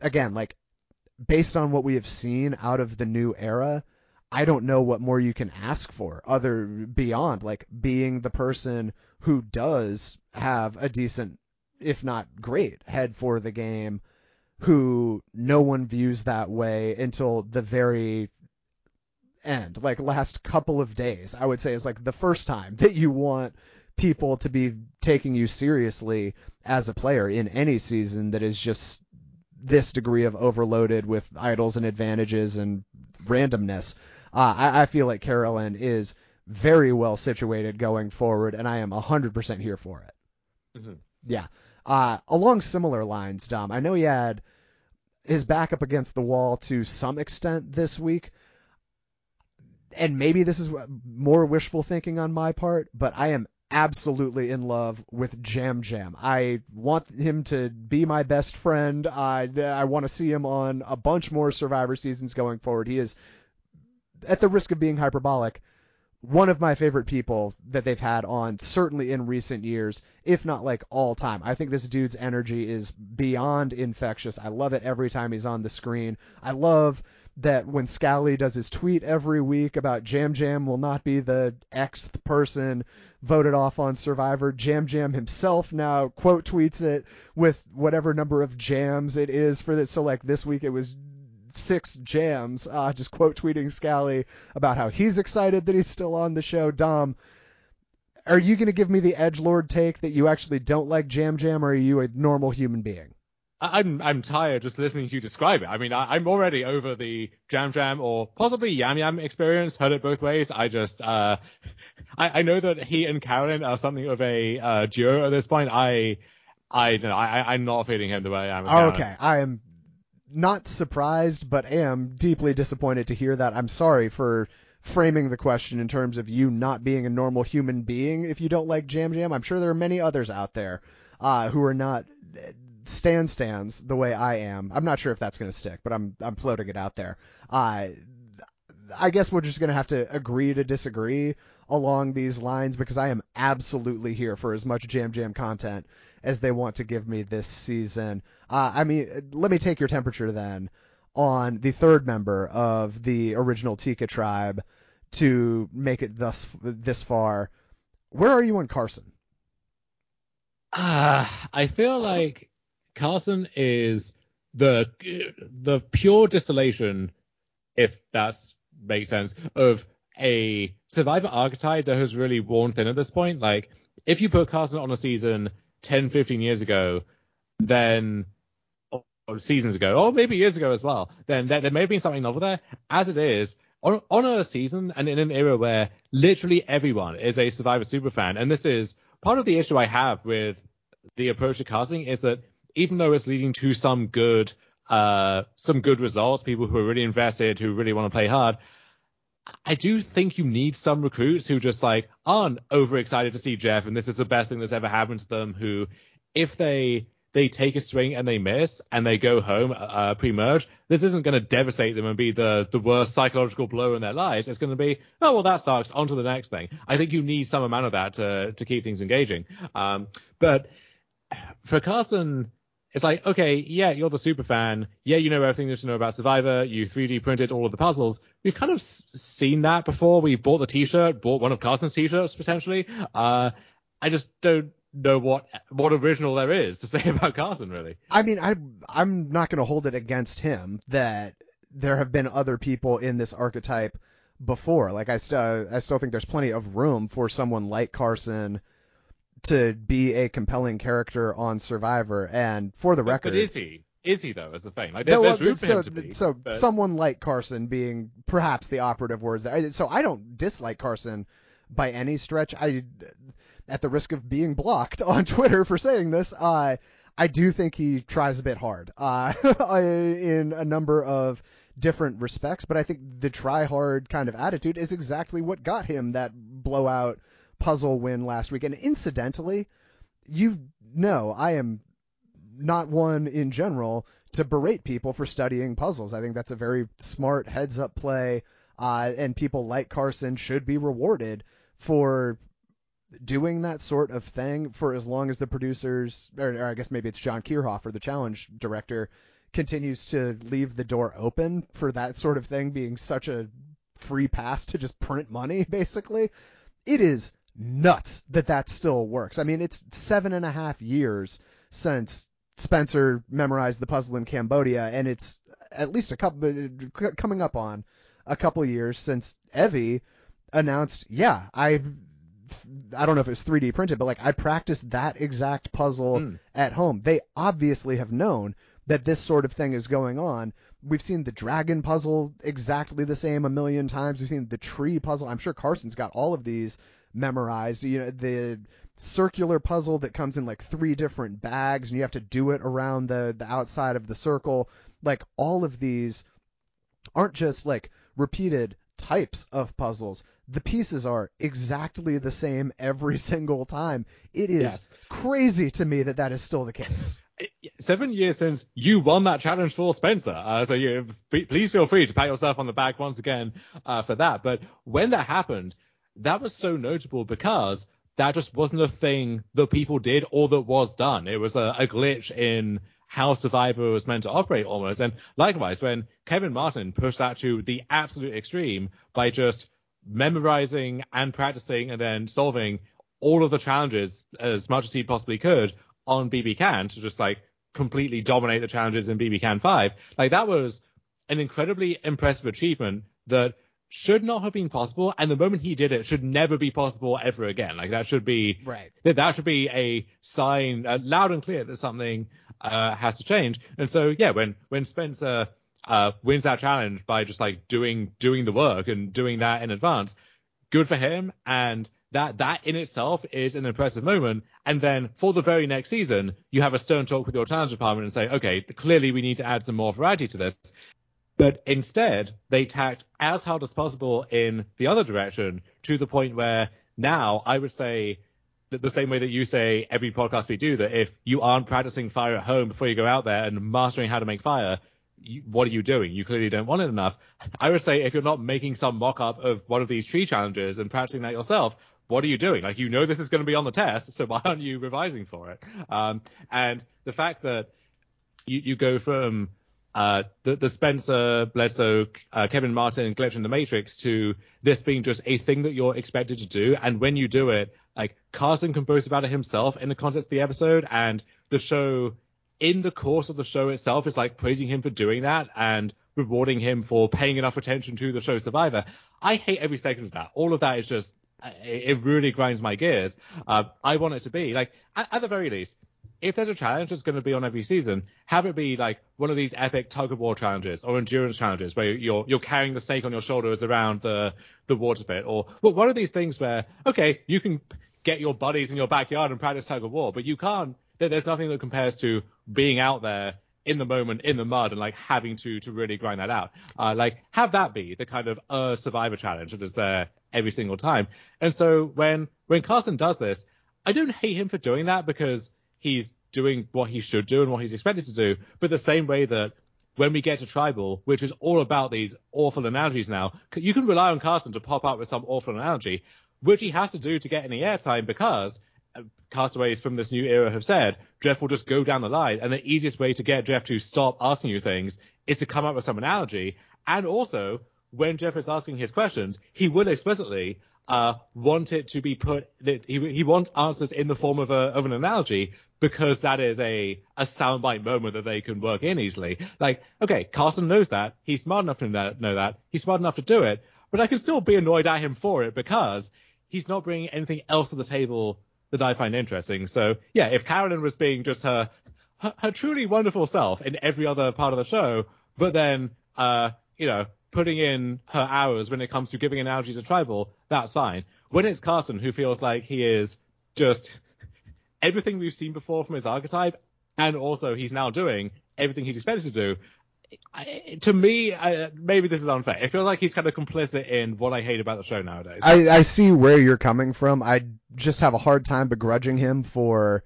again, like, based on what we have seen out of the new era, I don't know what more you can ask for other beyond like being the person who does have a decent if not great, head for the game who no one views that way until the very end. Like last couple of days, I would say is like the first time that you want people to be taking you seriously as a player in any season that is just this degree of overloaded with idols and advantages and randomness. Uh, I, I feel like Carolyn is very well situated going forward, and I am 100% here for it. Mhm. Yeah. Uh, along similar lines, Dom, I know he had his back up against the wall to some extent this week. And maybe this is more wishful thinking on my part, but I am absolutely in love with Jam Jam. I want him to be my best friend. I, I want to see him on a bunch more Survivor seasons going forward. He is, at the risk of being hyperbolic, one of my favorite people that they've had on, certainly in recent years, if not like all time. I think this dude's energy is beyond infectious. I love it every time he's on the screen. I love that when Scally does his tweet every week about Jam Jam will not be the Xth person voted off on Survivor, Jam Jam himself now quote tweets it with whatever number of jams it is for this. So like this week it was six jams, uh, just quote tweeting Scally about how he's excited that he's still on the show. Dom, are you going to give me the edge lord take that you actually don't like Jam Jam, or are you a normal human being? I'm I'm tired just listening to you describe it. I mean, I, I'm already over the Jam Jam or possibly Yam Yam experience. Heard it both ways. I just uh, I, I know that he and Carolyn are something of a uh, duo at this point. I I don't know. I I'm not feeling him the way I am. Carolyn. Okay, I am not surprised, but am deeply disappointed to hear that. I'm sorry for framing the question in terms of you not being a normal human being if you don't like Jam Jam. I'm sure there are many others out there uh, who are not stand stands the way I am. I'm not sure if that's going to stick, but I'm I'm floating it out there. Uh, I guess we're just going to have to agree to disagree along these lines because I am absolutely here for as much Jam Jam content as they want to give me this season. Uh, I mean, let me take your temperature then on the third member of the original Tika tribe to make it thus this far. Where are you on Carson? Ah, I feel like Carson is the the pure distillation, if that makes sense, of a survivor archetype that has really worn thin at this point. Like, if you put Carson on a season 10, 15 years ago, then or, seasons ago, or maybe years ago as well, then there, there may have been something novel there. As it is, on, on a season and in an era where literally everyone is a Survivor superfan, and this is part of the issue I have with the approach to casting is that even though it's leading to some good uh some good results, people who are really invested, who really want to play hard, I do think you need some recruits who just like aren't overexcited to see Jeff and this is the best thing that's ever happened to them. Who, if they they take a swing and they miss and they go home uh, pre-merge, this isn't going to devastate them and be the the worst psychological blow in their lives. It's going to be, oh well, that sucks. On to the next thing. I think you need some amount of that to to keep things engaging. Um, but for Carson, it's like, okay, yeah, you're the super fan. Yeah, you know everything there's to know about Survivor. You 3D printed all of the puzzles. We've kind of seen that before. We bought the T-shirt, bought one of Carson's T-shirts potentially. Uh, I just don't know what what original there is to say about Carson, really. I mean, I I'm not going to hold it against him that there have been other people in this archetype before. Like I still I still think there's plenty of room for someone like Carson to be a compelling character on Survivor. And for the record, but is he? Is he though? As the thing. Like there, No, there's room for so, him to be. so but- someone like Carson being perhaps the operative words there. So I don't dislike Carson by any stretch. I, at the risk of being blocked on Twitter for saying this, uh, I do think he tries a bit hard uh, in a number of different respects. But I think the try hard kind of attitude is exactly what got him that blowout puzzle win last week. And incidentally, you know I am not one in general to berate people for studying puzzles. I think that's a very smart heads up play, uh, and people like Carson should be rewarded for doing that sort of thing for as long as the producers, or, or I guess maybe it's John Kirhoffer, the challenge director, continues to leave the door open for that sort of thing being such a free pass to just print money, basically. It is nuts that that still works. I mean, it's seven and a half years since Spencer memorized the puzzle in Cambodia, and it's at least a couple coming up on a couple years since Evvie announced, yeah, I I don't know if it's 3D printed, but like I practiced that exact puzzle Mm. at home. They obviously have known that this sort of thing is going on. We've seen the dragon puzzle exactly the same a million times. We've seen the tree puzzle. I'm sure Carson's got all of these memorized. You know, the circular puzzle that comes in like three different bags and you have to do it around the the outside of the circle. Like all of these aren't just like repeated types of puzzles. The pieces are exactly the same every single time. It is Yes. crazy to me that that is still the case. seven years since you won that challenge for Spencer. Uh, so you please feel free to pat yourself on the back once again uh, for that. But when that happened, that was so notable because that just wasn't a thing that people did or that was done. It was a, a glitch in how Survivor was meant to operate almost. And likewise, when Kevin Martin pushed that to the absolute extreme by just memorizing and practicing and then solving all of the challenges as much as he possibly could on BB Can to just like completely dominate the challenges in BB Can 5. Like that was an incredibly impressive achievement that should not have been possible. And the moment he did it should never be possible ever again. Like that should be, Right. that, that should be a sign uh, loud and clear that something uh, has to change. And so, yeah, when, when Spencer uh, wins that challenge by just like doing, doing the work and doing that in advance, good for him. And that, that in itself is an impressive moment. And then for the very next season, you have a stern talk with your challenge department and say, okay, clearly we need to add some more variety to this. But instead, they tacked as hard as possible in the other direction to the point where now I would say the same way that you say every podcast we do that if you aren't practicing fire at home before you go out there and mastering how to make fire, you, what are you doing? You clearly don't want it enough. I would say if you're not making some mock-up of one of these tree challenges and practicing that yourself, what are you doing? Like, you know this is going to be on the test, so why aren't you revising for it? Um, and the fact that you, you go from uh, the, the Spencer, Bledsoe, uh, Kevin Martin and glitch in the Matrix to this being just a thing that you're expected to do. And when you do it, like Carson can boast about it himself in the context of the episode and the show in the course of the show itself is like praising him for doing that and rewarding him for paying enough attention to the show Survivor. I hate every second of that. All of that is just, it it really grinds my gears. Uh, I want it to be like, at, at the very least, if there's a challenge that's going to be on every season, have it be like one of these epic tug of war challenges or endurance challenges where you're you're carrying the snake on your shoulders around the the water pit, or well, one of these things where okay, you can get your buddies in your backyard and practice tug of war, but you can't. there- There's nothing that compares to being out there in the moment in the mud and like having to to really grind that out. Uh, like have that be the kind of uh survivor challenge that is there every single time. And so when when Carson does this, I don't hate him for doing that because he's doing what he should do and what he's expected to do. But the same way that when we get to tribal, which is all about these awful analogies now, you can rely on Carson to pop up with some awful analogy, which he has to do to get any airtime because uh, castaways from this new era have said Jeff will just go down the line, and the easiest way to get Jeff to stop asking you things is to come up with some analogy. And also, when Jeff is asking his questions, he will explicitly uh, want it to be put. He he wants answers in the form of a of an analogy because that is a a soundbite moment that they can work in easily. Like, okay, Carson knows that. He's smart enough to know that. He's smart enough to do it. But I can still be annoyed at him for it because he's not bringing anything else to the table that I find interesting. So yeah, if Carolyn was being just her her, her truly wonderful self in every other part of the show, but then uh you know putting in her hours when it comes to giving analogies to tribal, that's fine. When it's Carson who feels like he is just everything we've seen before from his archetype, and also he's now doing everything he's expected to do. I, to me, I, maybe this is unfair. It feels like he's kind of complicit in what I hate about the show nowadays. I, I see where you're coming from. I just have a hard time begrudging him for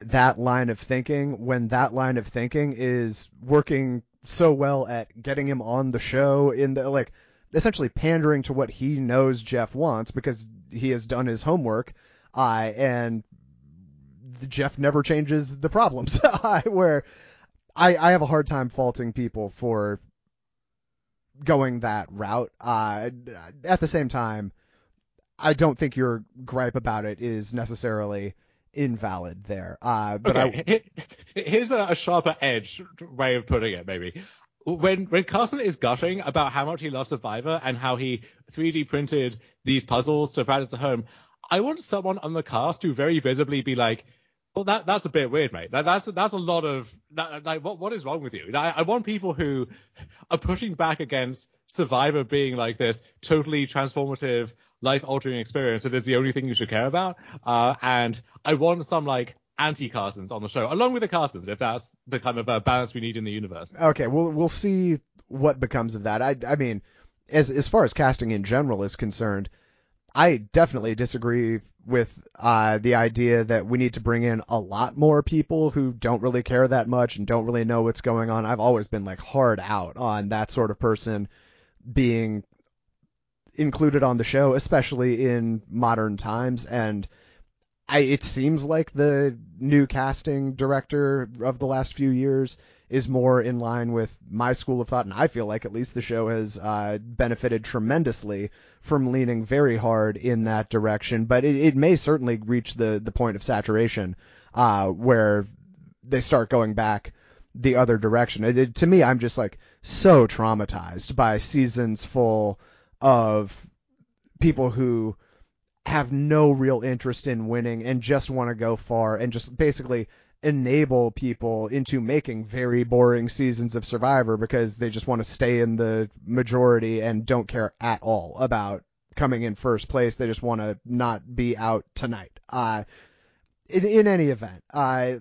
that line of thinking when that line of thinking is working so well at getting him on the show in the like essentially pandering to what he knows Jeff wants because he has done his homework uh, and Jeff never changes the problems where I, I have a hard time faulting people for going that route. Uh, at the same time, I don't think your gripe about it is necessarily invalid there. Uh, but I, here's a, a sharper edge way of putting it, maybe. When when Carson is gushing about how much he loves Survivor and how he 3D printed these puzzles to practice at home, I want someone on the cast to very visibly be like, Well, that that's a bit weird, mate. That, that's that's a lot of that, like what what is wrong with you? I, I want people who are pushing back against Survivor being like this totally transformative, life altering experience that is the only thing you should care about. Uh, and I want some like anti Carsons on the show, along with the Carsons, if that's the kind of uh, balance we need in the universe. Okay, we'll we'll see what becomes of that. I I mean, as as far as casting in general is concerned, I definitely disagree with uh, the idea that we need to bring in a lot more people who don't really care that much and don't really know what's going on. I've always been like hard out on that sort of person being included on the show, especially in modern times. And I, it seems like the new casting director of the last few years is more in line with my school of thought, and I feel like at least the show has uh, benefited tremendously from leaning very hard in that direction. But it, it may certainly reach the the point of saturation uh, where they start going back the other direction. It, it, to me, I'm just like so traumatized by seasons full of people who have no real interest in winning and just want to go far and just basically enable people into making very boring seasons of Survivor because they just want to stay in the majority and don't care at all about coming in first place. They just want to not be out tonight. Uh, in, in any event, uh,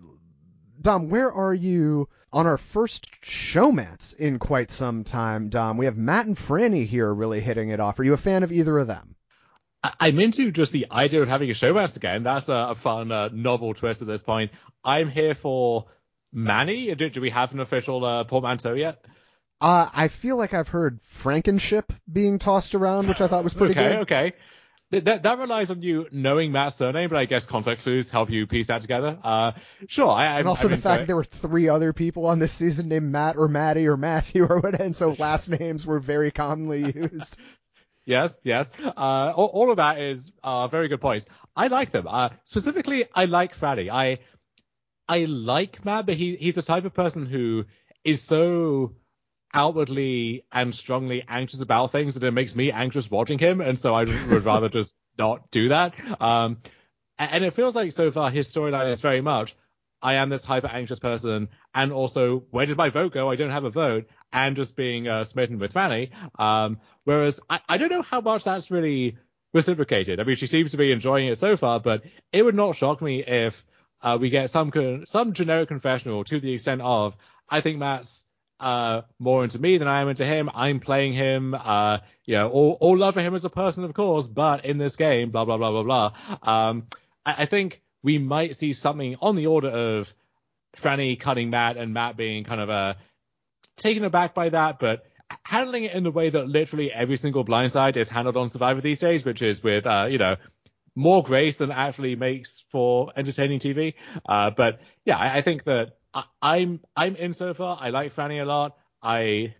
Dom, where are you on our first showmance in quite some time, Dom? We have Matt and Frannie here really hitting it off. Are you a fan of either of them? I'm into just the idea of having a showmance again. That's a, a fun, uh, novel twist at this point. I'm here for Manny. Do, do we have an official uh, portmanteau yet? Uh, I feel like I've heard Frankenship being tossed around, which I thought was pretty okay, good. Okay, That, that relies on you knowing Matt's surname, but I guess context clues help you piece that together. Uh, sure. I, and also I'm the fact that there were three other people on this season named Matt or Maddie or Matthew or what, and so last names were very commonly used. Yes, yes. Uh, all, all, of that is uh, very good points. I like them. Uh, specifically, I like Frannie. I I like Matt, but he he's the type of person who is so outwardly and strongly anxious about things that it makes me anxious watching him, and so I would rather just not do that. Um, and it feels like so far his storyline is very much I am this hyper anxious person, and also where did my vote go? I don't have a vote, and just being uh, smitten with Frannie. Um, whereas I, I don't know how much that's really reciprocated. I mean, she seems to be enjoying it so far, but it would not shock me if uh, we get some con- some generic confessional to the extent of I think Matt's uh, more into me than I am into him. I'm playing him, uh, you know, all, all love for him as a person, of course, but in this game, blah blah blah blah blah. Um, I, I think we might see something on the order of Frannie cutting Matt and Matt being kind of a taken aback by that, but handling it in the way that literally every single blindside is handled on Survivor these days, which is with uh, you know more grace than actually makes for entertaining TV. Uh, but yeah, I, I think that I, I'm I'm in so far. I like Frannie a lot. I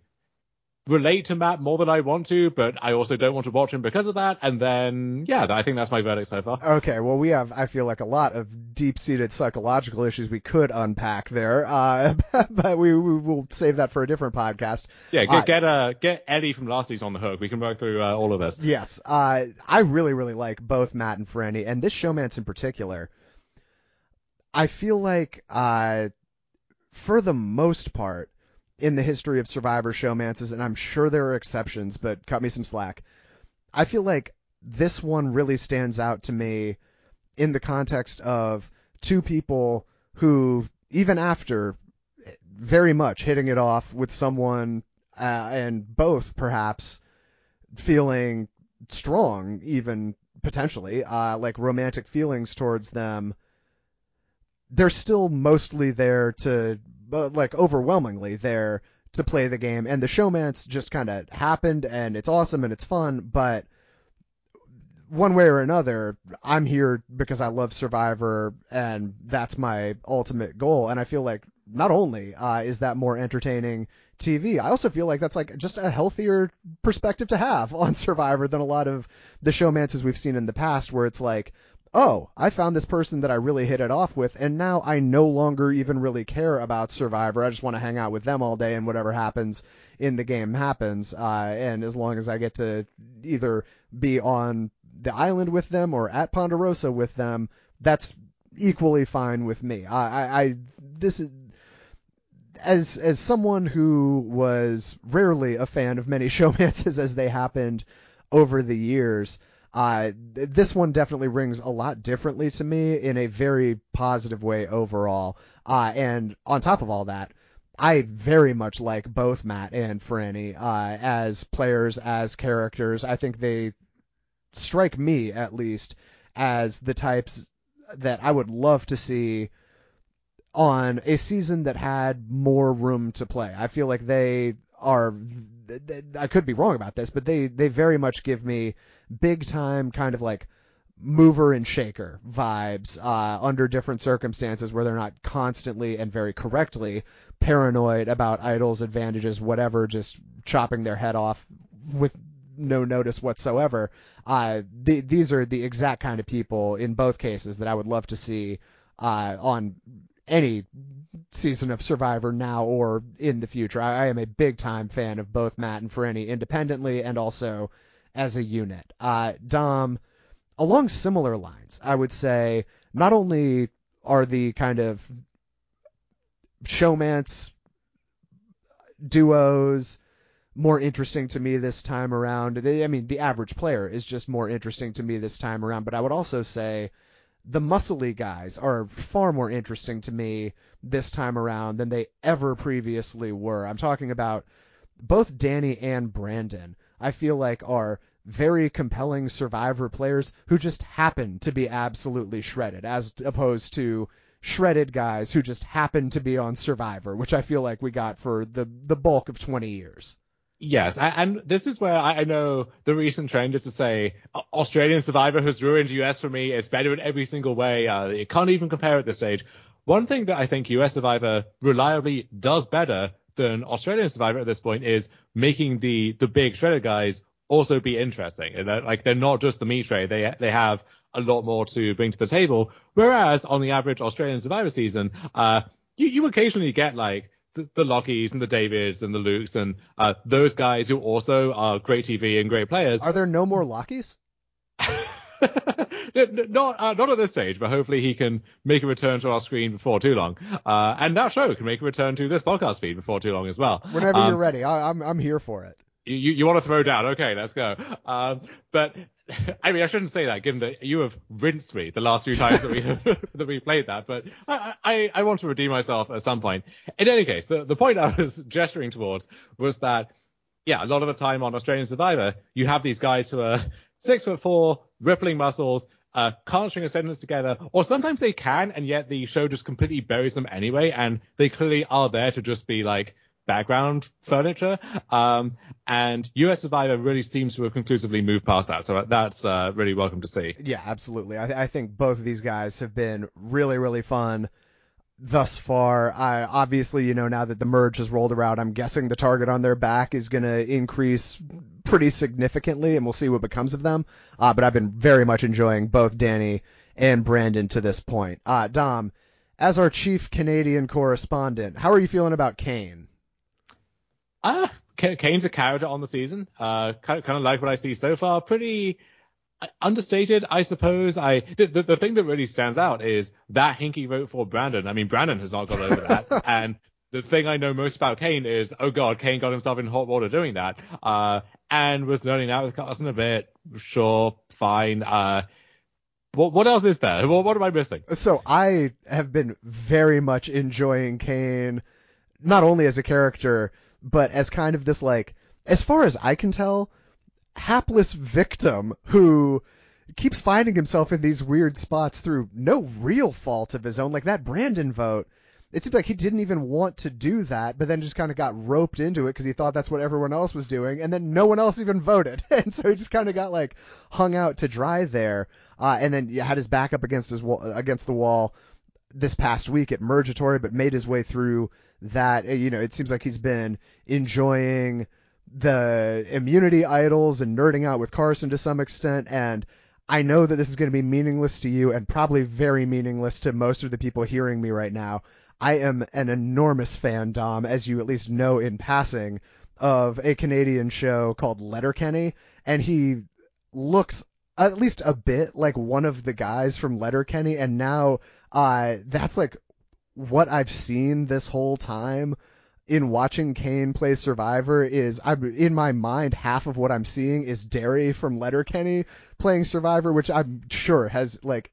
relate to Matt more than I want to, but I also don't want to watch him because of that. And then, yeah, I think that's my verdict so far. Okay, well, we have, I feel like, a lot of deep-seated psychological issues we could unpack there, uh, but we, we will save that for a different podcast. Yeah, get uh, get, uh, get Eddie from last season on the hook. We can work through uh, all of this. Yes, uh, I really, really like both Matt and Frannie, and this showmance in particular. I feel like, uh, for the most part, in the history of Survivor showmances, and I'm sure there are exceptions, but cut me some slack. I feel like this one really stands out to me in the context of two people who, even after very much hitting it off with someone, uh, and both perhaps feeling strong, even potentially, uh, like romantic feelings towards them, they're still mostly there to but like overwhelmingly there to play the game. And the showmance just kind of happened, and it's awesome and it's fun, but one way or another, I'm here because I love Survivor, and that's my ultimate goal. And I feel like not only uh, is that more entertaining TV, I also feel like that's like just a healthier perspective to have on Survivor than a lot of the showmances we've seen in the past, where it's like, oh, I found this person that I really hit it off with, and now I no longer even really care about Survivor. I just want to hang out with them all day, and whatever happens in the game happens. Uh, and as long as I get to either be on the island with them or at Ponderosa with them, that's equally fine with me. I, I, I this is as as someone who was rarely a fan of many showmances as they happened over the years. Uh, this one definitely rings a lot differently to me in a very positive way overall. Uh, and on top of all that, I very much like both Matt and Frannie uh, as players, as characters. I think they strike me, at least, as the types that I would love to see on a season that had more room to play. I feel like they are. I could be wrong about this, but they they very much give me big time kind of like mover and shaker vibes uh, under different circumstances where they're not constantly and very correctly paranoid about idols advantages whatever just chopping their head off with no notice whatsoever uh, the, these are the exact kind of people in both cases that I would love to see uh, on any season of Survivor now or in the future. I, I am a big time fan of both Matt and Frannie independently and also as a unit. Uh, Dom, along similar lines, I would say not only are the kind of showmance duos more interesting to me this time around. I mean, the average player is just more interesting to me this time around, but I would also say the muscly guys are far more interesting to me this time around than they ever previously were. I'm talking about both Danny and Brandon. I feel like are very compelling survivor players who just happen to be absolutely shredded as opposed to shredded guys who just happen to be on survivor, which I feel like we got for the the bulk of 20 years. Yes, and this is where I know the recent trend is to say Australian Survivor has ruined US for me. It's better in every single way. Uh, you can't even compare at this stage. One thing that I think US Survivor reliably does better than Australian Survivor at this point is making the the big shredded guys also be interesting. And like they're not just the meat tray. They they have a lot more to bring to the table. Whereas on the average Australian Survivor season, uh, you, you occasionally get like the, the Lockies and the Davids and the Lukes and uh, those guys who also are great TV and great players. Are there no more Lockies? not uh, not at this stage, but hopefully he can make a return to our screen before too long, uh, and that show can make a return to this podcast feed before too long as well. Whenever um, you're ready, I, am I'm, I'm here for it. You you want to throw down? Okay, let's go. Um, but I mean, I shouldn't say that, given that you have rinsed me the last few times that we that we played that. But I, I, I want to redeem myself at some point. In any case, the the point I was gesturing towards was that yeah, a lot of the time on Australian Survivor, you have these guys who are six foot four, rippling muscles, uh, can't string a sentence together, or sometimes they can, and yet the show just completely buries them anyway, and they clearly are there to just be like background furniture. Um, and US Survivor really seems to have conclusively moved past that. So that's uh, really welcome to see. Yeah, absolutely. I, th- I, think both of these guys have been really, really fun thus far. I, obviously, you know, now that the merge has rolled around, I'm guessing the target on their back is going to increase pretty significantly, and we'll see what becomes of them. Uh, but I've been very much enjoying both Danny and Brandon to this point. Uh, Dom, as our chief Canadian correspondent, how are you feeling about Kane? Ah, Kane's a character on the season. Uh, kind, kind of like what I see so far. Pretty uh, understated, I suppose. I the, the, the thing that really stands out is that Hinky vote for Brandon. I mean, Brandon has not got over that, and the thing I know most about Kane is, oh god, Kane got himself in hot water doing that, uh, and was learning out with Carson a bit. Sure, fine. Uh, what what else is there? What, what am I missing? So I have been very much enjoying Kane, not only as a character but as kind of this like, as far as I can tell, hapless victim who keeps finding himself in these weird spots through no real fault of his own. Like that Brandon vote, it seemed like he didn't even want to do that, but then just kind of got roped into it because he thought that's what everyone else was doing, and then no one else even voted, and so he just kind of got like hung out to dry there, uh, and then had his back up against his wall, against the wall this past week at Mergatory, but made his way through that. You know, it seems like he's been enjoying the immunity idols and nerding out with Carson to some extent. And I know that this is going to be meaningless to you and probably very meaningless to most of the people hearing me right now. I am an enormous fan, Dom, as you at least know in passing, of a Canadian show called Letterkenny, and he looks at least a bit like one of the guys from Letterkenny, and now uh, that's like what I've seen this whole time in watching Kane play Survivor is I'm in my mind half of what I'm seeing is Dary from Letterkenny playing Survivor, which I'm sure has like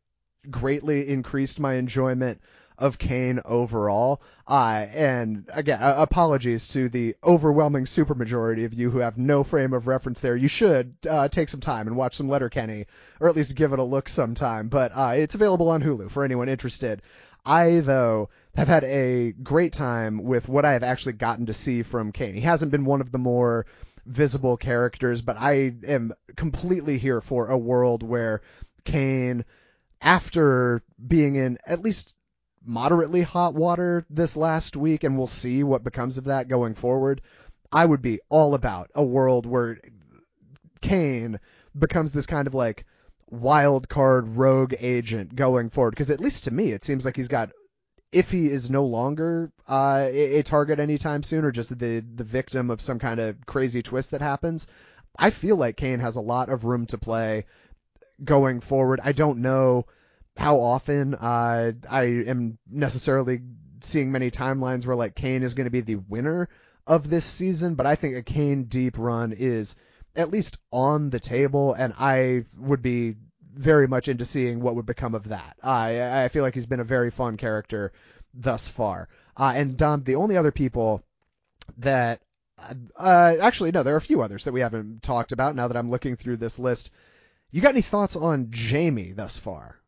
greatly increased my enjoyment of Kane overall. Uh, and again, apologies to the overwhelming supermajority of you who have no frame of reference there. You should uh, take some time and watch some Letterkenny, or at least give it a look sometime. But uh, it's available on Hulu for anyone interested. I, though, have had a great time with what I have actually gotten to see from Kane. He hasn't been one of the more visible characters, but I am completely here for a world where Kane, after being in at least moderately hot water this last week, and we'll see what becomes of that going forward. I would be all about a world where Kane becomes this kind of like wild card rogue agent going forward. Because at least to me, it seems like he's got, if he is no longer uh, a, target anytime soon, or just the the victim of some kind of crazy twist that happens, I feel like Kane has a lot of room to play going forward. I don't know how often uh, I am necessarily seeing many timelines where like Kane is going to be the winner of this season, but I think a Kane deep run is at least on the table, and I would be very much into seeing what would become of that. I I feel like he's been a very fun character thus far. Uh, and Dom, the only other people that uh, actually no, there are a few others that we haven't talked about. Now that I'm looking through this list, you got any thoughts on Jaime thus far?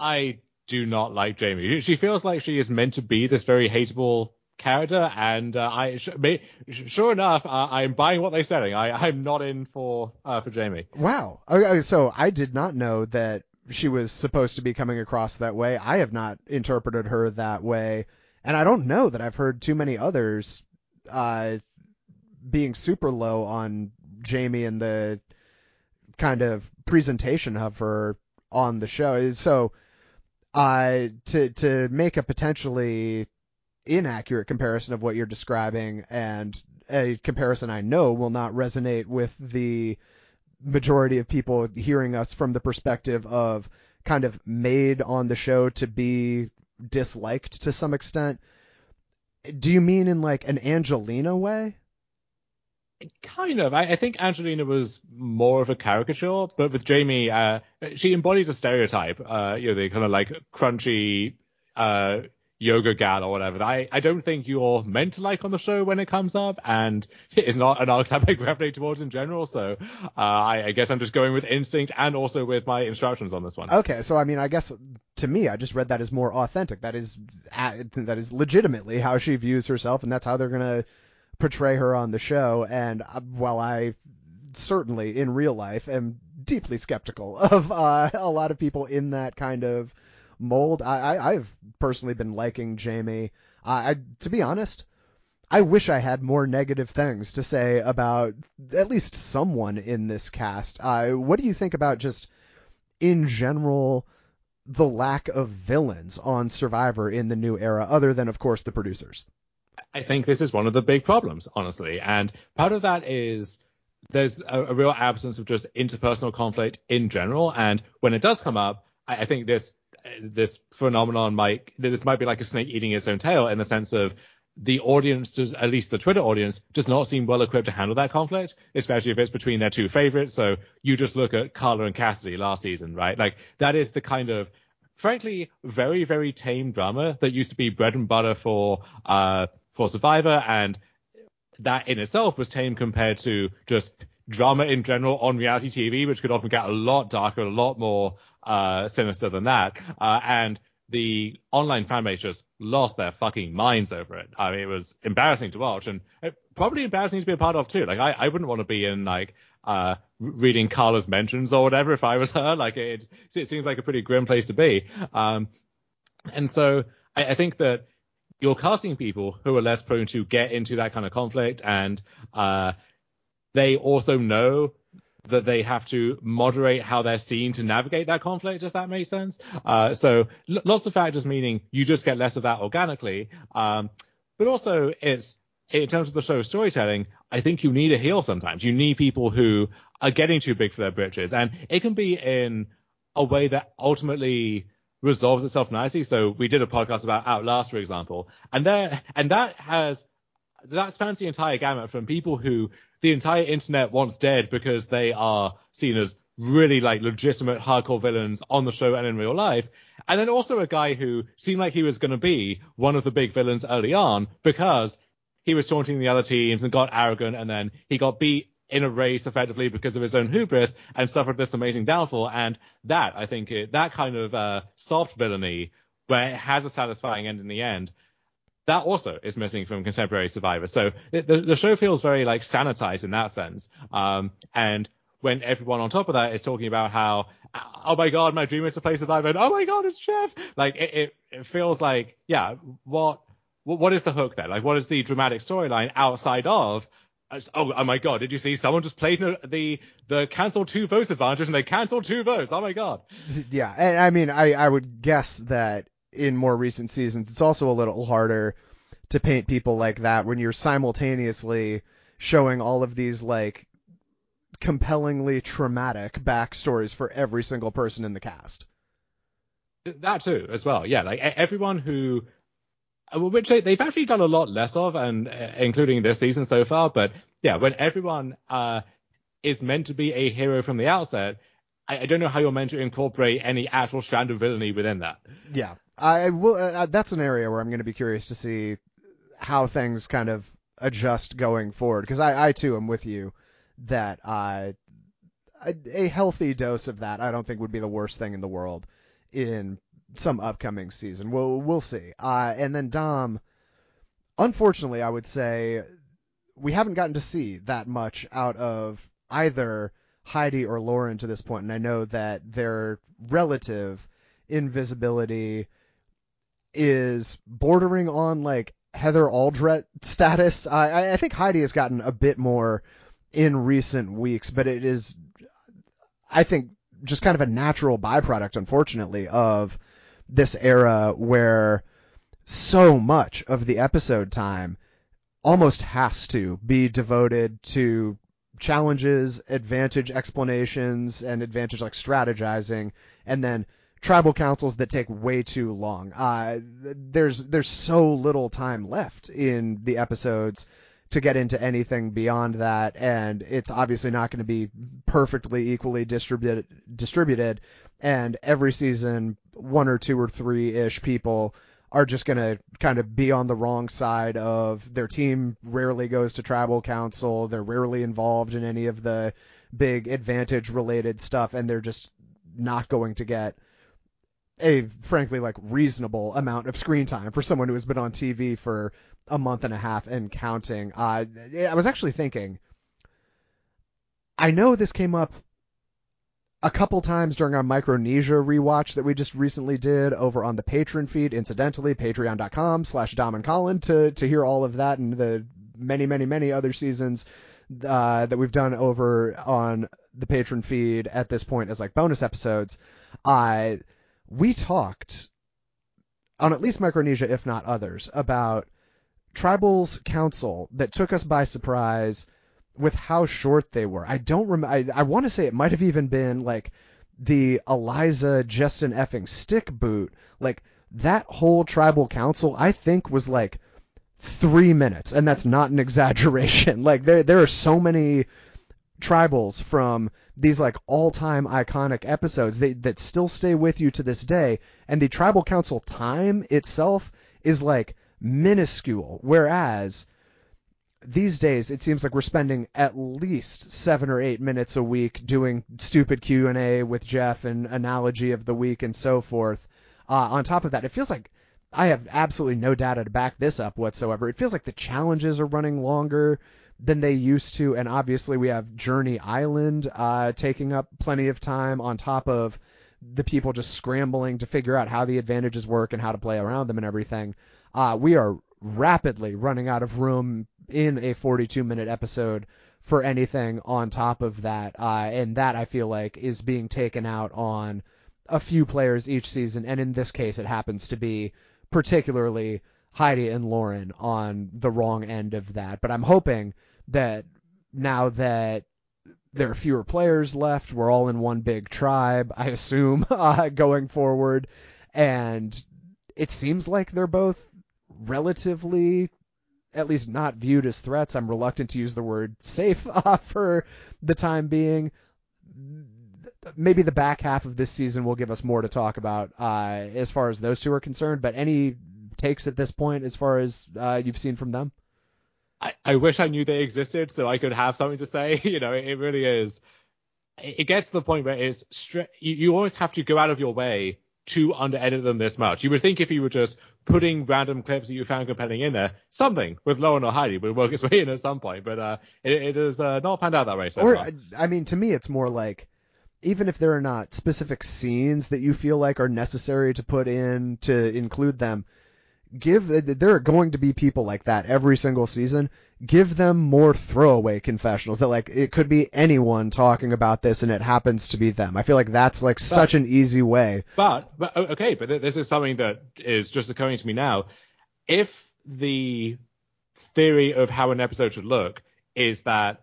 I do not like Jaime. She feels like she is meant to be this very hateable character, and uh, I sure enough, uh, I'm buying what they're selling. I, I'm not in for uh, for Jaime. Wow. Okay, so I did not know that she was supposed to be coming across that way. I have not interpreted her that way, and I don't know that I've heard too many others uh, being super low on Jaime and the kind of presentation of her on the show. So uh, to to make a potentially inaccurate comparison of what you're describing and a comparison I know will not resonate with the majority of people hearing us from the perspective of kind of made on the show to be disliked to some extent. Do you mean in like an Angelina way? Kind of. I, I, think Angelina was more of a caricature, but with Jaime, uh, she embodies a stereotype. Uh, you know, the kind of like crunchy, uh, yoga gal or whatever. I, I don't think you're meant to like on the show when it comes up, and it's not an archetype I gravitate towards in general. So, uh, I, I guess I'm just going with instinct and also with my instructions on this one. Okay, so I mean, I guess to me, I just read that as more authentic. That is, that is legitimately how she views herself, and that's how they're gonna portray her on the show. And uh, while I certainly in real life am deeply skeptical of uh, a lot of people in that kind of mold, I, I, have personally been liking Jaime. I, to be honest, I wish I had more negative things to say about at least someone in this cast. Uh, what do you think about just in general the lack of villains on Survivor in the new era, other than of course the producers? I think this is one of the big problems, honestly. And part of that is there's a, a real absence of just interpersonal conflict in general. And when it does come up, I, I think this this phenomenon might this might be like a snake eating its own tail in the sense of the audience does at least the Twitter audience does not seem well equipped to handle that conflict, especially if it's between their two favorites. So you just look at Carla and Cassidy last season, right? Like that is the kind of frankly very very tame drama that used to be bread and butter for uh for Survivor, and that in itself was tame compared to just drama in general on reality TV, which could often get a lot darker, a lot more uh, sinister than that. Uh, and the online fan base just lost their fucking minds over it. I mean, it was embarrassing to watch and probably embarrassing to be a part of too. Like, I, I wouldn't want to be in like, uh, reading Carla's mentions or whatever if I was her. Like, it, it seems like a pretty grim place to be. Um, and so I, I think that you're casting people who are less prone to get into that kind of conflict and uh, they also know that they have to moderate how they're seen to navigate that conflict, if that makes sense. Uh, so l- lots of factors meaning you just get less of that organically. Um, but also it's in terms of the show storytelling, I think you need a heel sometimes. You need people who are getting too big for their britches, and it can be in a way that ultimately resolves itself nicely. So we did a podcast about Outlast, for example, and there and that has that spans the entire gamut from people who the entire internet wants dead because they are seen as really like legitimate hardcore villains on the show and in real life. And then also a guy who seemed like he was going to be one of the big villains early on because he was taunting the other teams and got arrogant and then he got beat in a race effectively because of his own hubris and suffered this amazing downfall. And that, I think, it, that kind of uh, soft villainy where it has a satisfying end in the end, that also is missing from contemporary Survivor. So the, the show feels very like sanitized in that sense. Um, and when everyone on top of that is talking about how, oh my god, my dream is to play Survivor, and oh my god, it's Jeff. Like it, it, it feels like, yeah, what, what is the hook there? Like, what is the dramatic storyline outside of Oh, oh my god! Did you see someone just played the the cancel two votes advantage and they canceled two votes? Oh my god! Yeah, and I mean, I I would guess that in more recent seasons, it's also a little harder to paint people like that when you're simultaneously showing all of these like compellingly traumatic backstories for every single person in the cast. That too, as well. Yeah, like everyone who which they, have actually done a lot less of, and uh, including this season so far. But yeah, when everyone uh, is meant to be a hero from the outset, I, I, don't know how you're meant to incorporate any actual strand of villainy within that. Yeah, I will. Uh, uh that's an area where I'm going to be curious to see how things kind of adjust going forward. Because I, I too am with you that uh, a, a healthy dose of that I don't think would be the worst thing in the world in some upcoming season. We'll we'll see. Uh, and then Dom, unfortunately, I would say we haven't gotten to see that much out of either Heidi or Lauren to this point. point, and I know that their relative invisibility is bordering on like Heather Aldret status. I, I think Heidi has gotten a bit more in recent weeks, but it is, I think, just kind of a natural byproduct, unfortunately, of this era where so much of the episode time almost has to be devoted to challenges, advantage explanations, and advantage like strategizing, and then tribal councils that take way too long. Uh, there's there's so little time left in the episodes to get into anything beyond that, and it's obviously not going to be perfectly equally distributed distributed. And every season, one or two or three ish people are just going to kind of be on the wrong side of their team rarely goes to tribal council they're rarely involved in any of the big advantage related stuff and they're just not going to get a frankly like reasonable amount of screen time for someone who has been on TV for a month and a half and counting. Uh, I was actually thinking, I know this came up a couple times during our Micronesia rewatch that we just recently did over on the Patreon feed. Incidentally, patreon.com slash Dom and Colin to, to hear all of that and the many, many, many other seasons uh, that we've done over on the Patreon feed at this point as like bonus episodes. Uh, we talked on at least Micronesia, if not others, about Tribal's council that took us by surprise with how short they were. I don't remember. I, I want to say it might have even been like the Eliza Justin effing stick boot. Like that whole tribal council, I think was like three minutes, and that's not an exaggeration. Like there, there are so many tribals from these like all-time iconic episodes that that still stay with you to this day and the tribal council time itself is like minuscule whereas these days it seems like we're spending at least 7 or 8 minutes a week doing stupid Q&A with Jeff and analogy of the week and so forth uh, on top of that it feels like I have absolutely no data to back this up whatsoever. It feels like the challenges are running longer than they used to. And obviously, we have Journey Island uh, taking up plenty of time on top of the people just scrambling to figure out how the advantages work and how to play around them and everything. Uh, we are rapidly running out of room in a 42 minute episode for anything on top of that. Uh, and that I feel like is being taken out on a few players each season. And in this case, it happens to be particularly Heidi and Lauren on the wrong end of that. But I'm hoping that now that there are fewer players left, we're all in one big tribe, I assume, uh, going forward, and it seems like they're both relatively at least not viewed as threats. I'm reluctant to use the word safe uh, for the time being. Maybe the back half of this season will give us more to talk about uh, as far as those two are concerned. But any takes at this point as far as uh, you've seen from them? I, I wish I knew they existed so I could have something to say. You know, it, really is. It, it gets to the point where it's stri- you, you always have to go out of your way to under edit them this much. You would think if you were just putting random clips that you found compelling in there, something with Lauren or Heidi would work its way in at some point. But uh, it, it has uh, not panned out that way so or, far. I mean, to me, it's more like even if there are not specific scenes that you feel like are necessary to put in to include them, give there are going to be people like that every single season. Give them more throwaway confessionals that like it could be anyone talking about this and it happens to be them. I feel like that's like such an easy way. But, but okay, but th- this is something that is just occurring to me now. If the theory of how an episode should look is that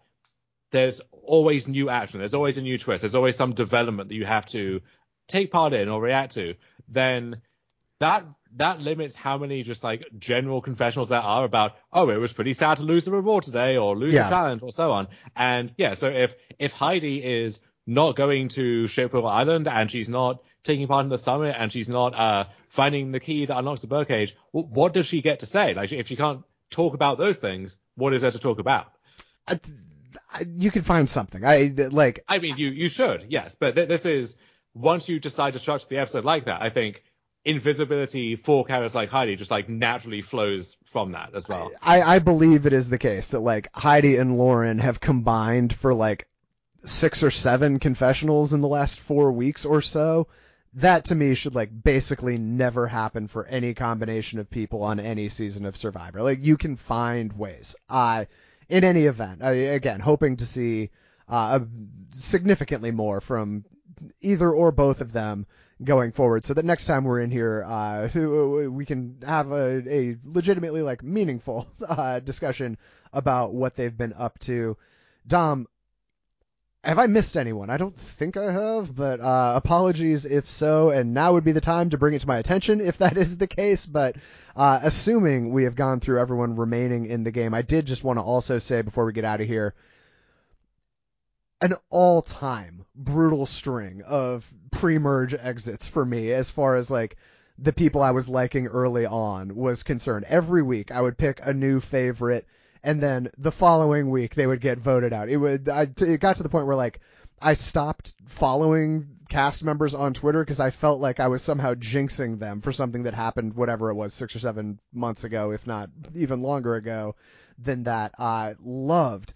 there's always new action, there's always a new twist, there's always some development that you have to take part in or react to, then that that limits how many just like general confessionals there are about oh it was pretty sad to lose the reward today or lose Yeah. the challenge or so on. And yeah so if if heidi is not going to Shipwheel Island and she's not taking part in the summit and she's not uh finding the key that unlocks the birdcage wh- what does she get to say? Like if she can't talk about those things what is there to talk about? I, you can find something. I like I mean, you you should, yes, but th- this is once you decide to structure the episode like that, I think invisibility for characters like Heidi just like naturally flows from that as well. I, I believe it is the case that like Heidi and Lauren have combined for like six or seven confessionals in the last four weeks or so. That to me should like basically never happen for any combination of people on any season of Survivor. Like you can find ways. I, in any event, I, again, hoping to see uh, significantly more from either or both of them going forward. So that next time we're in here uh we can have a, a legitimately like meaningful uh discussion about what they've been up to. Dom have i missed anyone? I don't think i have but uh apologies if so and now would be the time to bring it to my attention if that is the case but uh assuming we have gone through everyone remaining in the game i did just want to also say before we get out of here an all-time brutal string of pre-merge exits for me as far as like the people I was liking early on was concerned. Every week I would pick a new favorite and then the following week they would get voted out. It would I, it got to the point where like I stopped following cast members on Twitter because I felt like I was somehow jinxing them for something that happened whatever it was 6 or 7 months ago if not even longer ago than that. I loved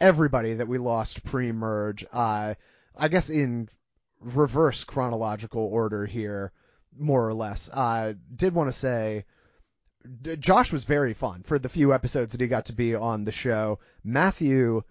everybody that we lost pre-merge. Uh, I guess in reverse chronological order here, more or less. Uh, did want to say Josh was very fun for the few episodes that he got to be on the show. Matthew,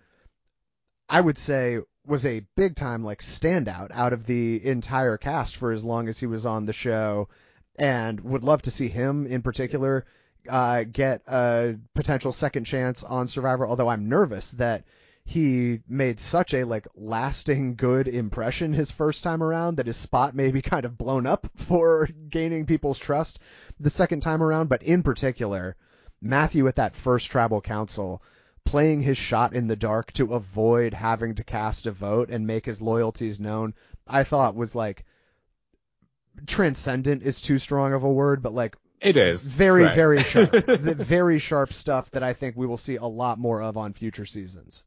I would say, was a big time like standout out of the entire cast for as long as he was on the show, and would love to see him in particular uh, get a potential second chance on Survivor. Although I'm nervous that he made such a like lasting good impression his first time around that his spot may be kind of blown up for gaining people's trust the second time around. But in particular, Matthew at that first tribal council playing his shot in the dark to avoid having to cast a vote and make his loyalties known, I thought was like transcendent is too strong of a word, but like It is very, correct. very sharp, the very sharp stuff that I think we will see a lot more of on future seasons.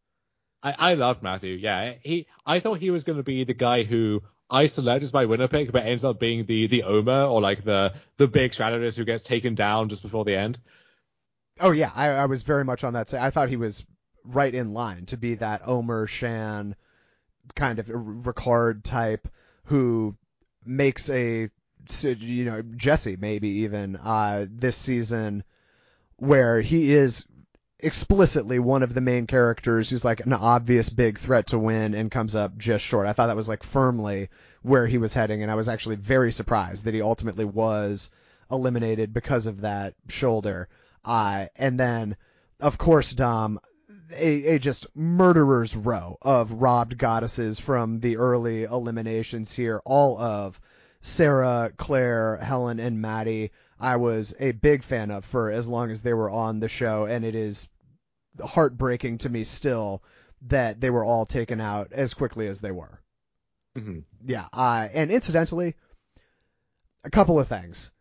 I, I loved Matthew. Yeah, he. I thought he was going to be the guy who I selected by winner pick, but ends up being the the Omar or like the the big strategist who gets taken down just before the end. Oh yeah, I, I was very much on that. I thought he was right in line to be that Omar Shan kind of Ricard type who makes a you know Jesse maybe even uh, this season where he is explicitly one of the main characters who's like an obvious big threat to win and comes up just short. I thought that was like firmly where he was heading and I was actually very surprised that he ultimately was eliminated because of that shoulder. Uh, and then of course Dom a, a just murderer's row of robbed goddesses from the early eliminations here, all of Sarah, Claire, Helen, and Maddy, I was a big fan of for as long as they were on the show, and it is heartbreaking to me still that they were all taken out as quickly as they were. Mm-hmm. Yeah, uh, and incidentally, a couple of things.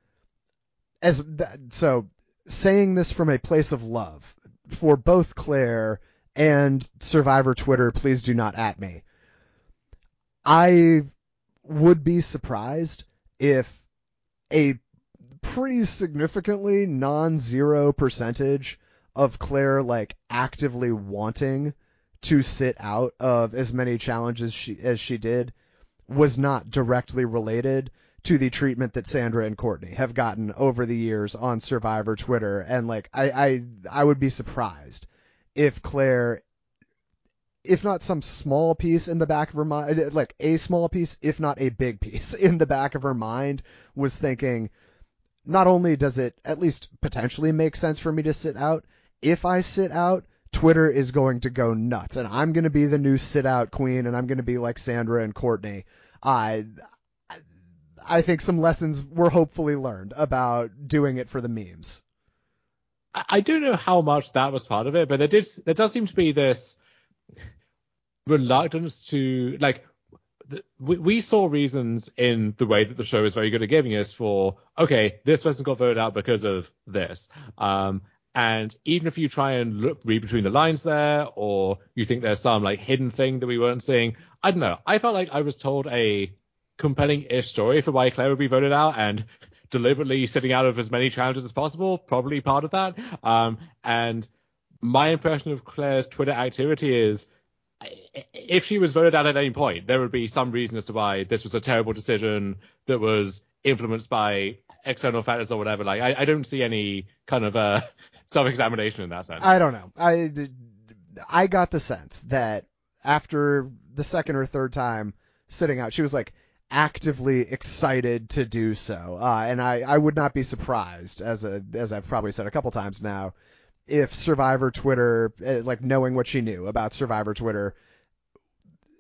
As th- so, saying this from a place of love for both Claire and Survivor Twitter, please do not at me. I would be surprised if a pretty significantly non-zero percentage of Claire like actively wanting to sit out of as many challenges she, as she did was not directly related to the treatment that Sandra and Courtney have gotten over the years on Survivor Twitter. And like, I, I, I would be surprised if Claire, if not some small piece in the back of her mind, like a small piece, if not a big piece in the back of her mind was thinking, not only does it at least potentially make sense for me to sit out, if I sit out, Twitter is going to go nuts, and I'm going to be the new sit out queen, and I'm going to be like Sandra and Courtney. I, I think some lessons were hopefully learned about doing it for the memes. I, don't know how much that was part of it, but there did there does seem to be this reluctance to like we, we saw reasons in the way that the show is very good at giving us for okay this person got voted out because of this. Um and even if you try and look read between the lines there or you think there's some like hidden thing that we weren't seeing i don't know. I felt like i was told a compelling-ish story for why claire would be voted out and deliberately sitting out of as many challenges as possible probably part of that. Um and my impression of claire's twitter activity is if she was voted out at any point, there would be some reason as to why this was a terrible decision that was influenced by external factors or whatever. Like, I, I don't see any kind of uh, self-examination in that sense. I don't know. I, I got the sense that after the second or third time sitting out, she was like actively excited to do so. Uh, and I, I would not be surprised, as a as I've probably said a couple times now, if Survivor Twitter, eh, like knowing what she knew about Survivor Twitter,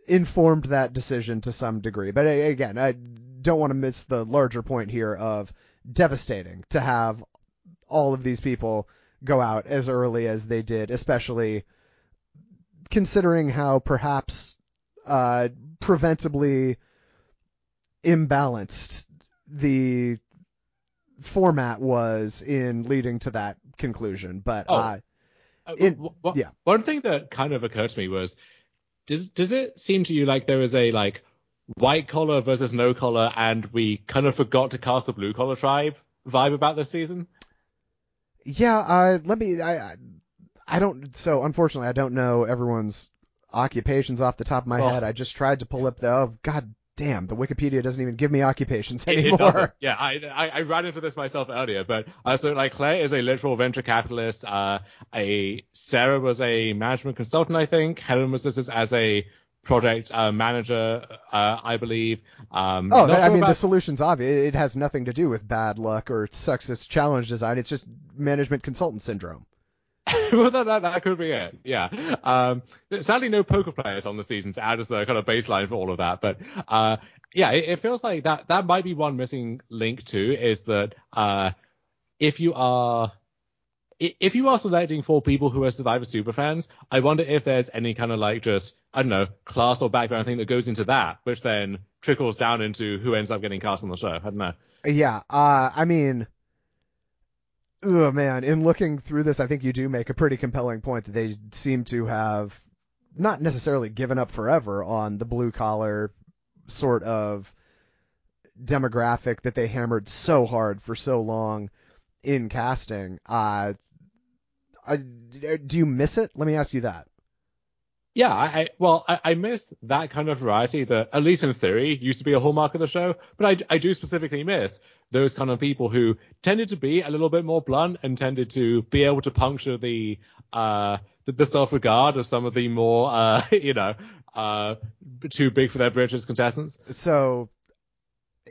informed that decision to some degree. But eh, again, I don't want to miss the larger point here of devastating to have all of these people go out as early as they did, especially considering how perhaps uh, preventably imbalanced the format was in leading to that conclusion. But Oh. uh, Uh, w- w- yeah. One thing that kind of occurred to me was, does does it seem to you like there is a like white collar versus no collar, and we kind of forgot to cast the blue collar tribe vibe about this season? yeah, uh, let me. I I- I don't. So unfortunately, I don't know everyone's occupations off the top of my Oh. head. I just tried to pull up the. Oh God damn, the Wikipedia doesn't even give me occupations anymore. It doesn't. Yeah, I, I I ran into this myself earlier, but uh, so like Claire is a literal venture capitalist. Uh, a Sarah was a management consultant, I think. Helen was listed as a project uh, manager, uh, I believe. Um, Oh, I mean, the about- solution's obvious. It has nothing to do with bad luck or sexist challenge design. It's just management consultant syndrome. well, that, that, that could be it. Yeah. Um, sadly, no poker players on the season to add as a kind of baseline for all of that. But uh, yeah, it, it feels like that that might be one missing link too. Is that uh, if you are if you are selecting for people who are Survivor super fans, I wonder if there's any kind of like just I don't know class or background thing that goes into that, which then trickles down into who ends up getting cast on the show. I don't know. Yeah, uh, I mean, oh man, in looking through this, I think you do make a pretty compelling point that they seem to have not necessarily given up forever on the blue collar sort of demographic that they hammered so hard for so long in casting. Uh, I, do you miss it? Let me ask you that. Yeah, I, I well, I, I miss that kind of variety that, at least in theory, used to be a hallmark of the show. But I, I do specifically miss those kind of people who tended to be a little bit more blunt and tended to be able to puncture the uh the, the self regard of some of the more uh you know uh too big for their britches contestants. so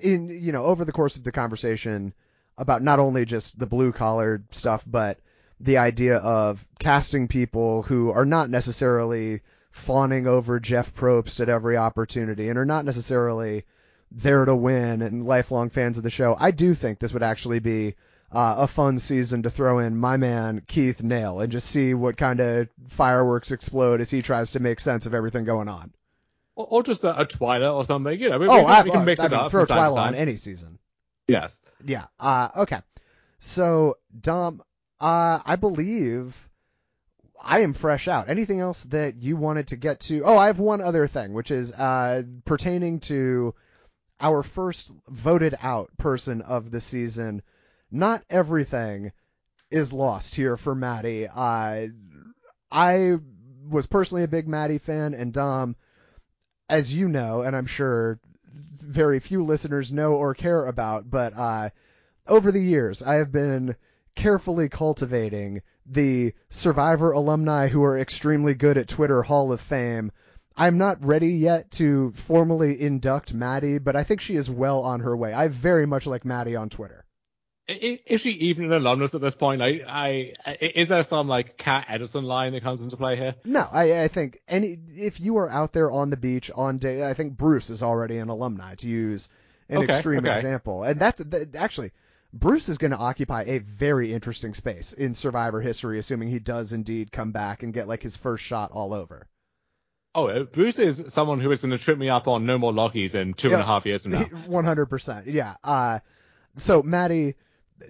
in you know over the course of the conversation about not only just the blue collar stuff but the idea of casting people who are not necessarily fawning over Jeff Probst at every opportunity and are not necessarily there to win and lifelong fans of the show, I do think this would actually be uh, a fun season to throw in my man Keith Nale and just see what kind of fireworks explode as he tries to make sense of everything going on. Or, or just a, a Twilight or something. You know, we, oh, we, I, we can mix I it mean, up. Throw Twilight on any season. Yes. Yeah. Uh, okay. So, Dom, uh, I believe I am fresh out. Anything else that you wanted to get to? Oh, I have one other thing, which is uh, pertaining to our first voted out person of the season. Not everything is lost here for Maddy. Uh, I was personally a big Maddy fan, and Dom, as you know, and I'm sure very few listeners know or care about, but uh, over the years, I have been carefully cultivating the Survivor alumni who are extremely good at Twitter Hall of Fame. I'm not ready yet to formally induct Maddy, but I think she is well on her way. I very much like Maddy on Twitter. Is she even an alumnus at this point? I, I, is there some like Kat Edorsson line that comes into play here? No, I, I think any if you are out there on the beach on day, I think Bruce is already an alumni to use an Okay, extreme okay. example, and that's that, actually Bruce is going to occupy a very interesting space in Survivor history, assuming he does indeed come back and get like his first shot all over. Oh, uh, Bruce is someone who is going to trip me up on No More Lockies in two and a half years from now. One hundred percent, yeah. Uh, so Maddy,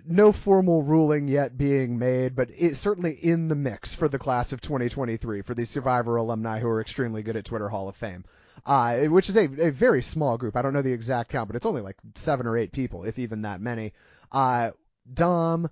no formal ruling yet being made, but it's certainly in the mix for the class of 2023 for the Survivor alumni who are extremely good at Twitter Hall of Fame, uh, which is a, a very small group. I don't know the exact count, but it's only like seven or eight people, if even that many. Uh, Dom,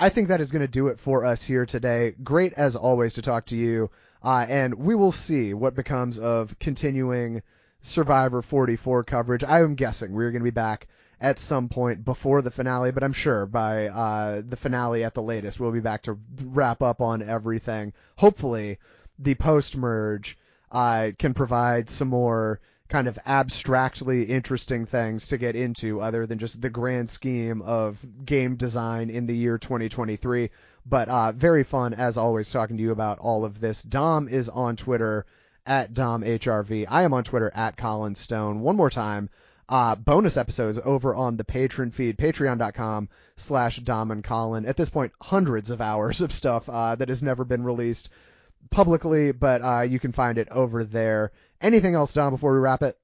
I think that is going to do it for us here today. Great as always to talk to you, uh, and we will see what becomes of continuing Survivor 44 coverage. I am guessing we're going to be back at some point before the finale, but I'm sure by uh, the finale at the latest, we'll be back to wrap up on everything. Hopefully, the post merge uh, can provide some more kind of abstractly interesting things to get into other than just the grand scheme of game design in the year 2023. But uh, very fun as always talking to you about all of this. Dom is on Twitter at DomHRV. I am on Twitter at Colin Stone. One more time, uh, bonus episodes over on the Patreon feed, patreon.com slash Dom and Colin. At this point, hundreds of hours of stuff uh, that has never been released publicly, but uh, you can find it over there. Anything else, Dom, before we wrap it?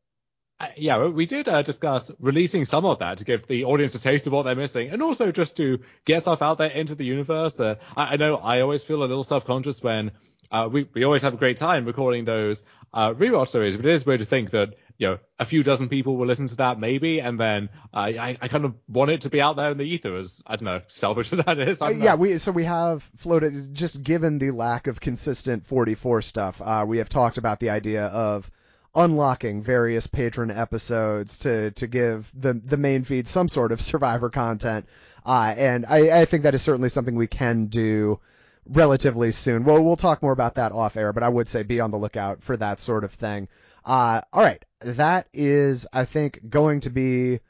Uh, yeah, we did uh, discuss releasing some of that to give the audience a taste of what they're missing, and also just to get stuff out there into the universe. Uh, I, I know I always feel a little self-conscious when uh, we we always have a great time recording those uh, rewatch series, but it is weird to think that you know a few dozen people will listen to that maybe, and then uh, I I kind of want it to be out there in the ether as I don't know selfish as that is. Uh, yeah, we so we have floated just given the lack of consistent 44 stuff. Uh, we have talked about the idea of unlocking various Patreon episodes to to give the the main feed some sort of survivor content. Uh, and I, I think that is certainly something we can do relatively soon. Well, we'll talk more about that off air, but I would say be on the lookout for that sort of thing. Uh, all right, that is I think going to be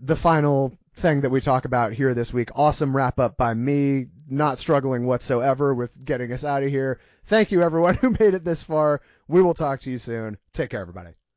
the final thing that we talk about here this week. Awesome wrap up by me, not struggling whatsoever with getting us out of here. Thank you everyone who made it this far. We will talk to you soon. Take care everybody.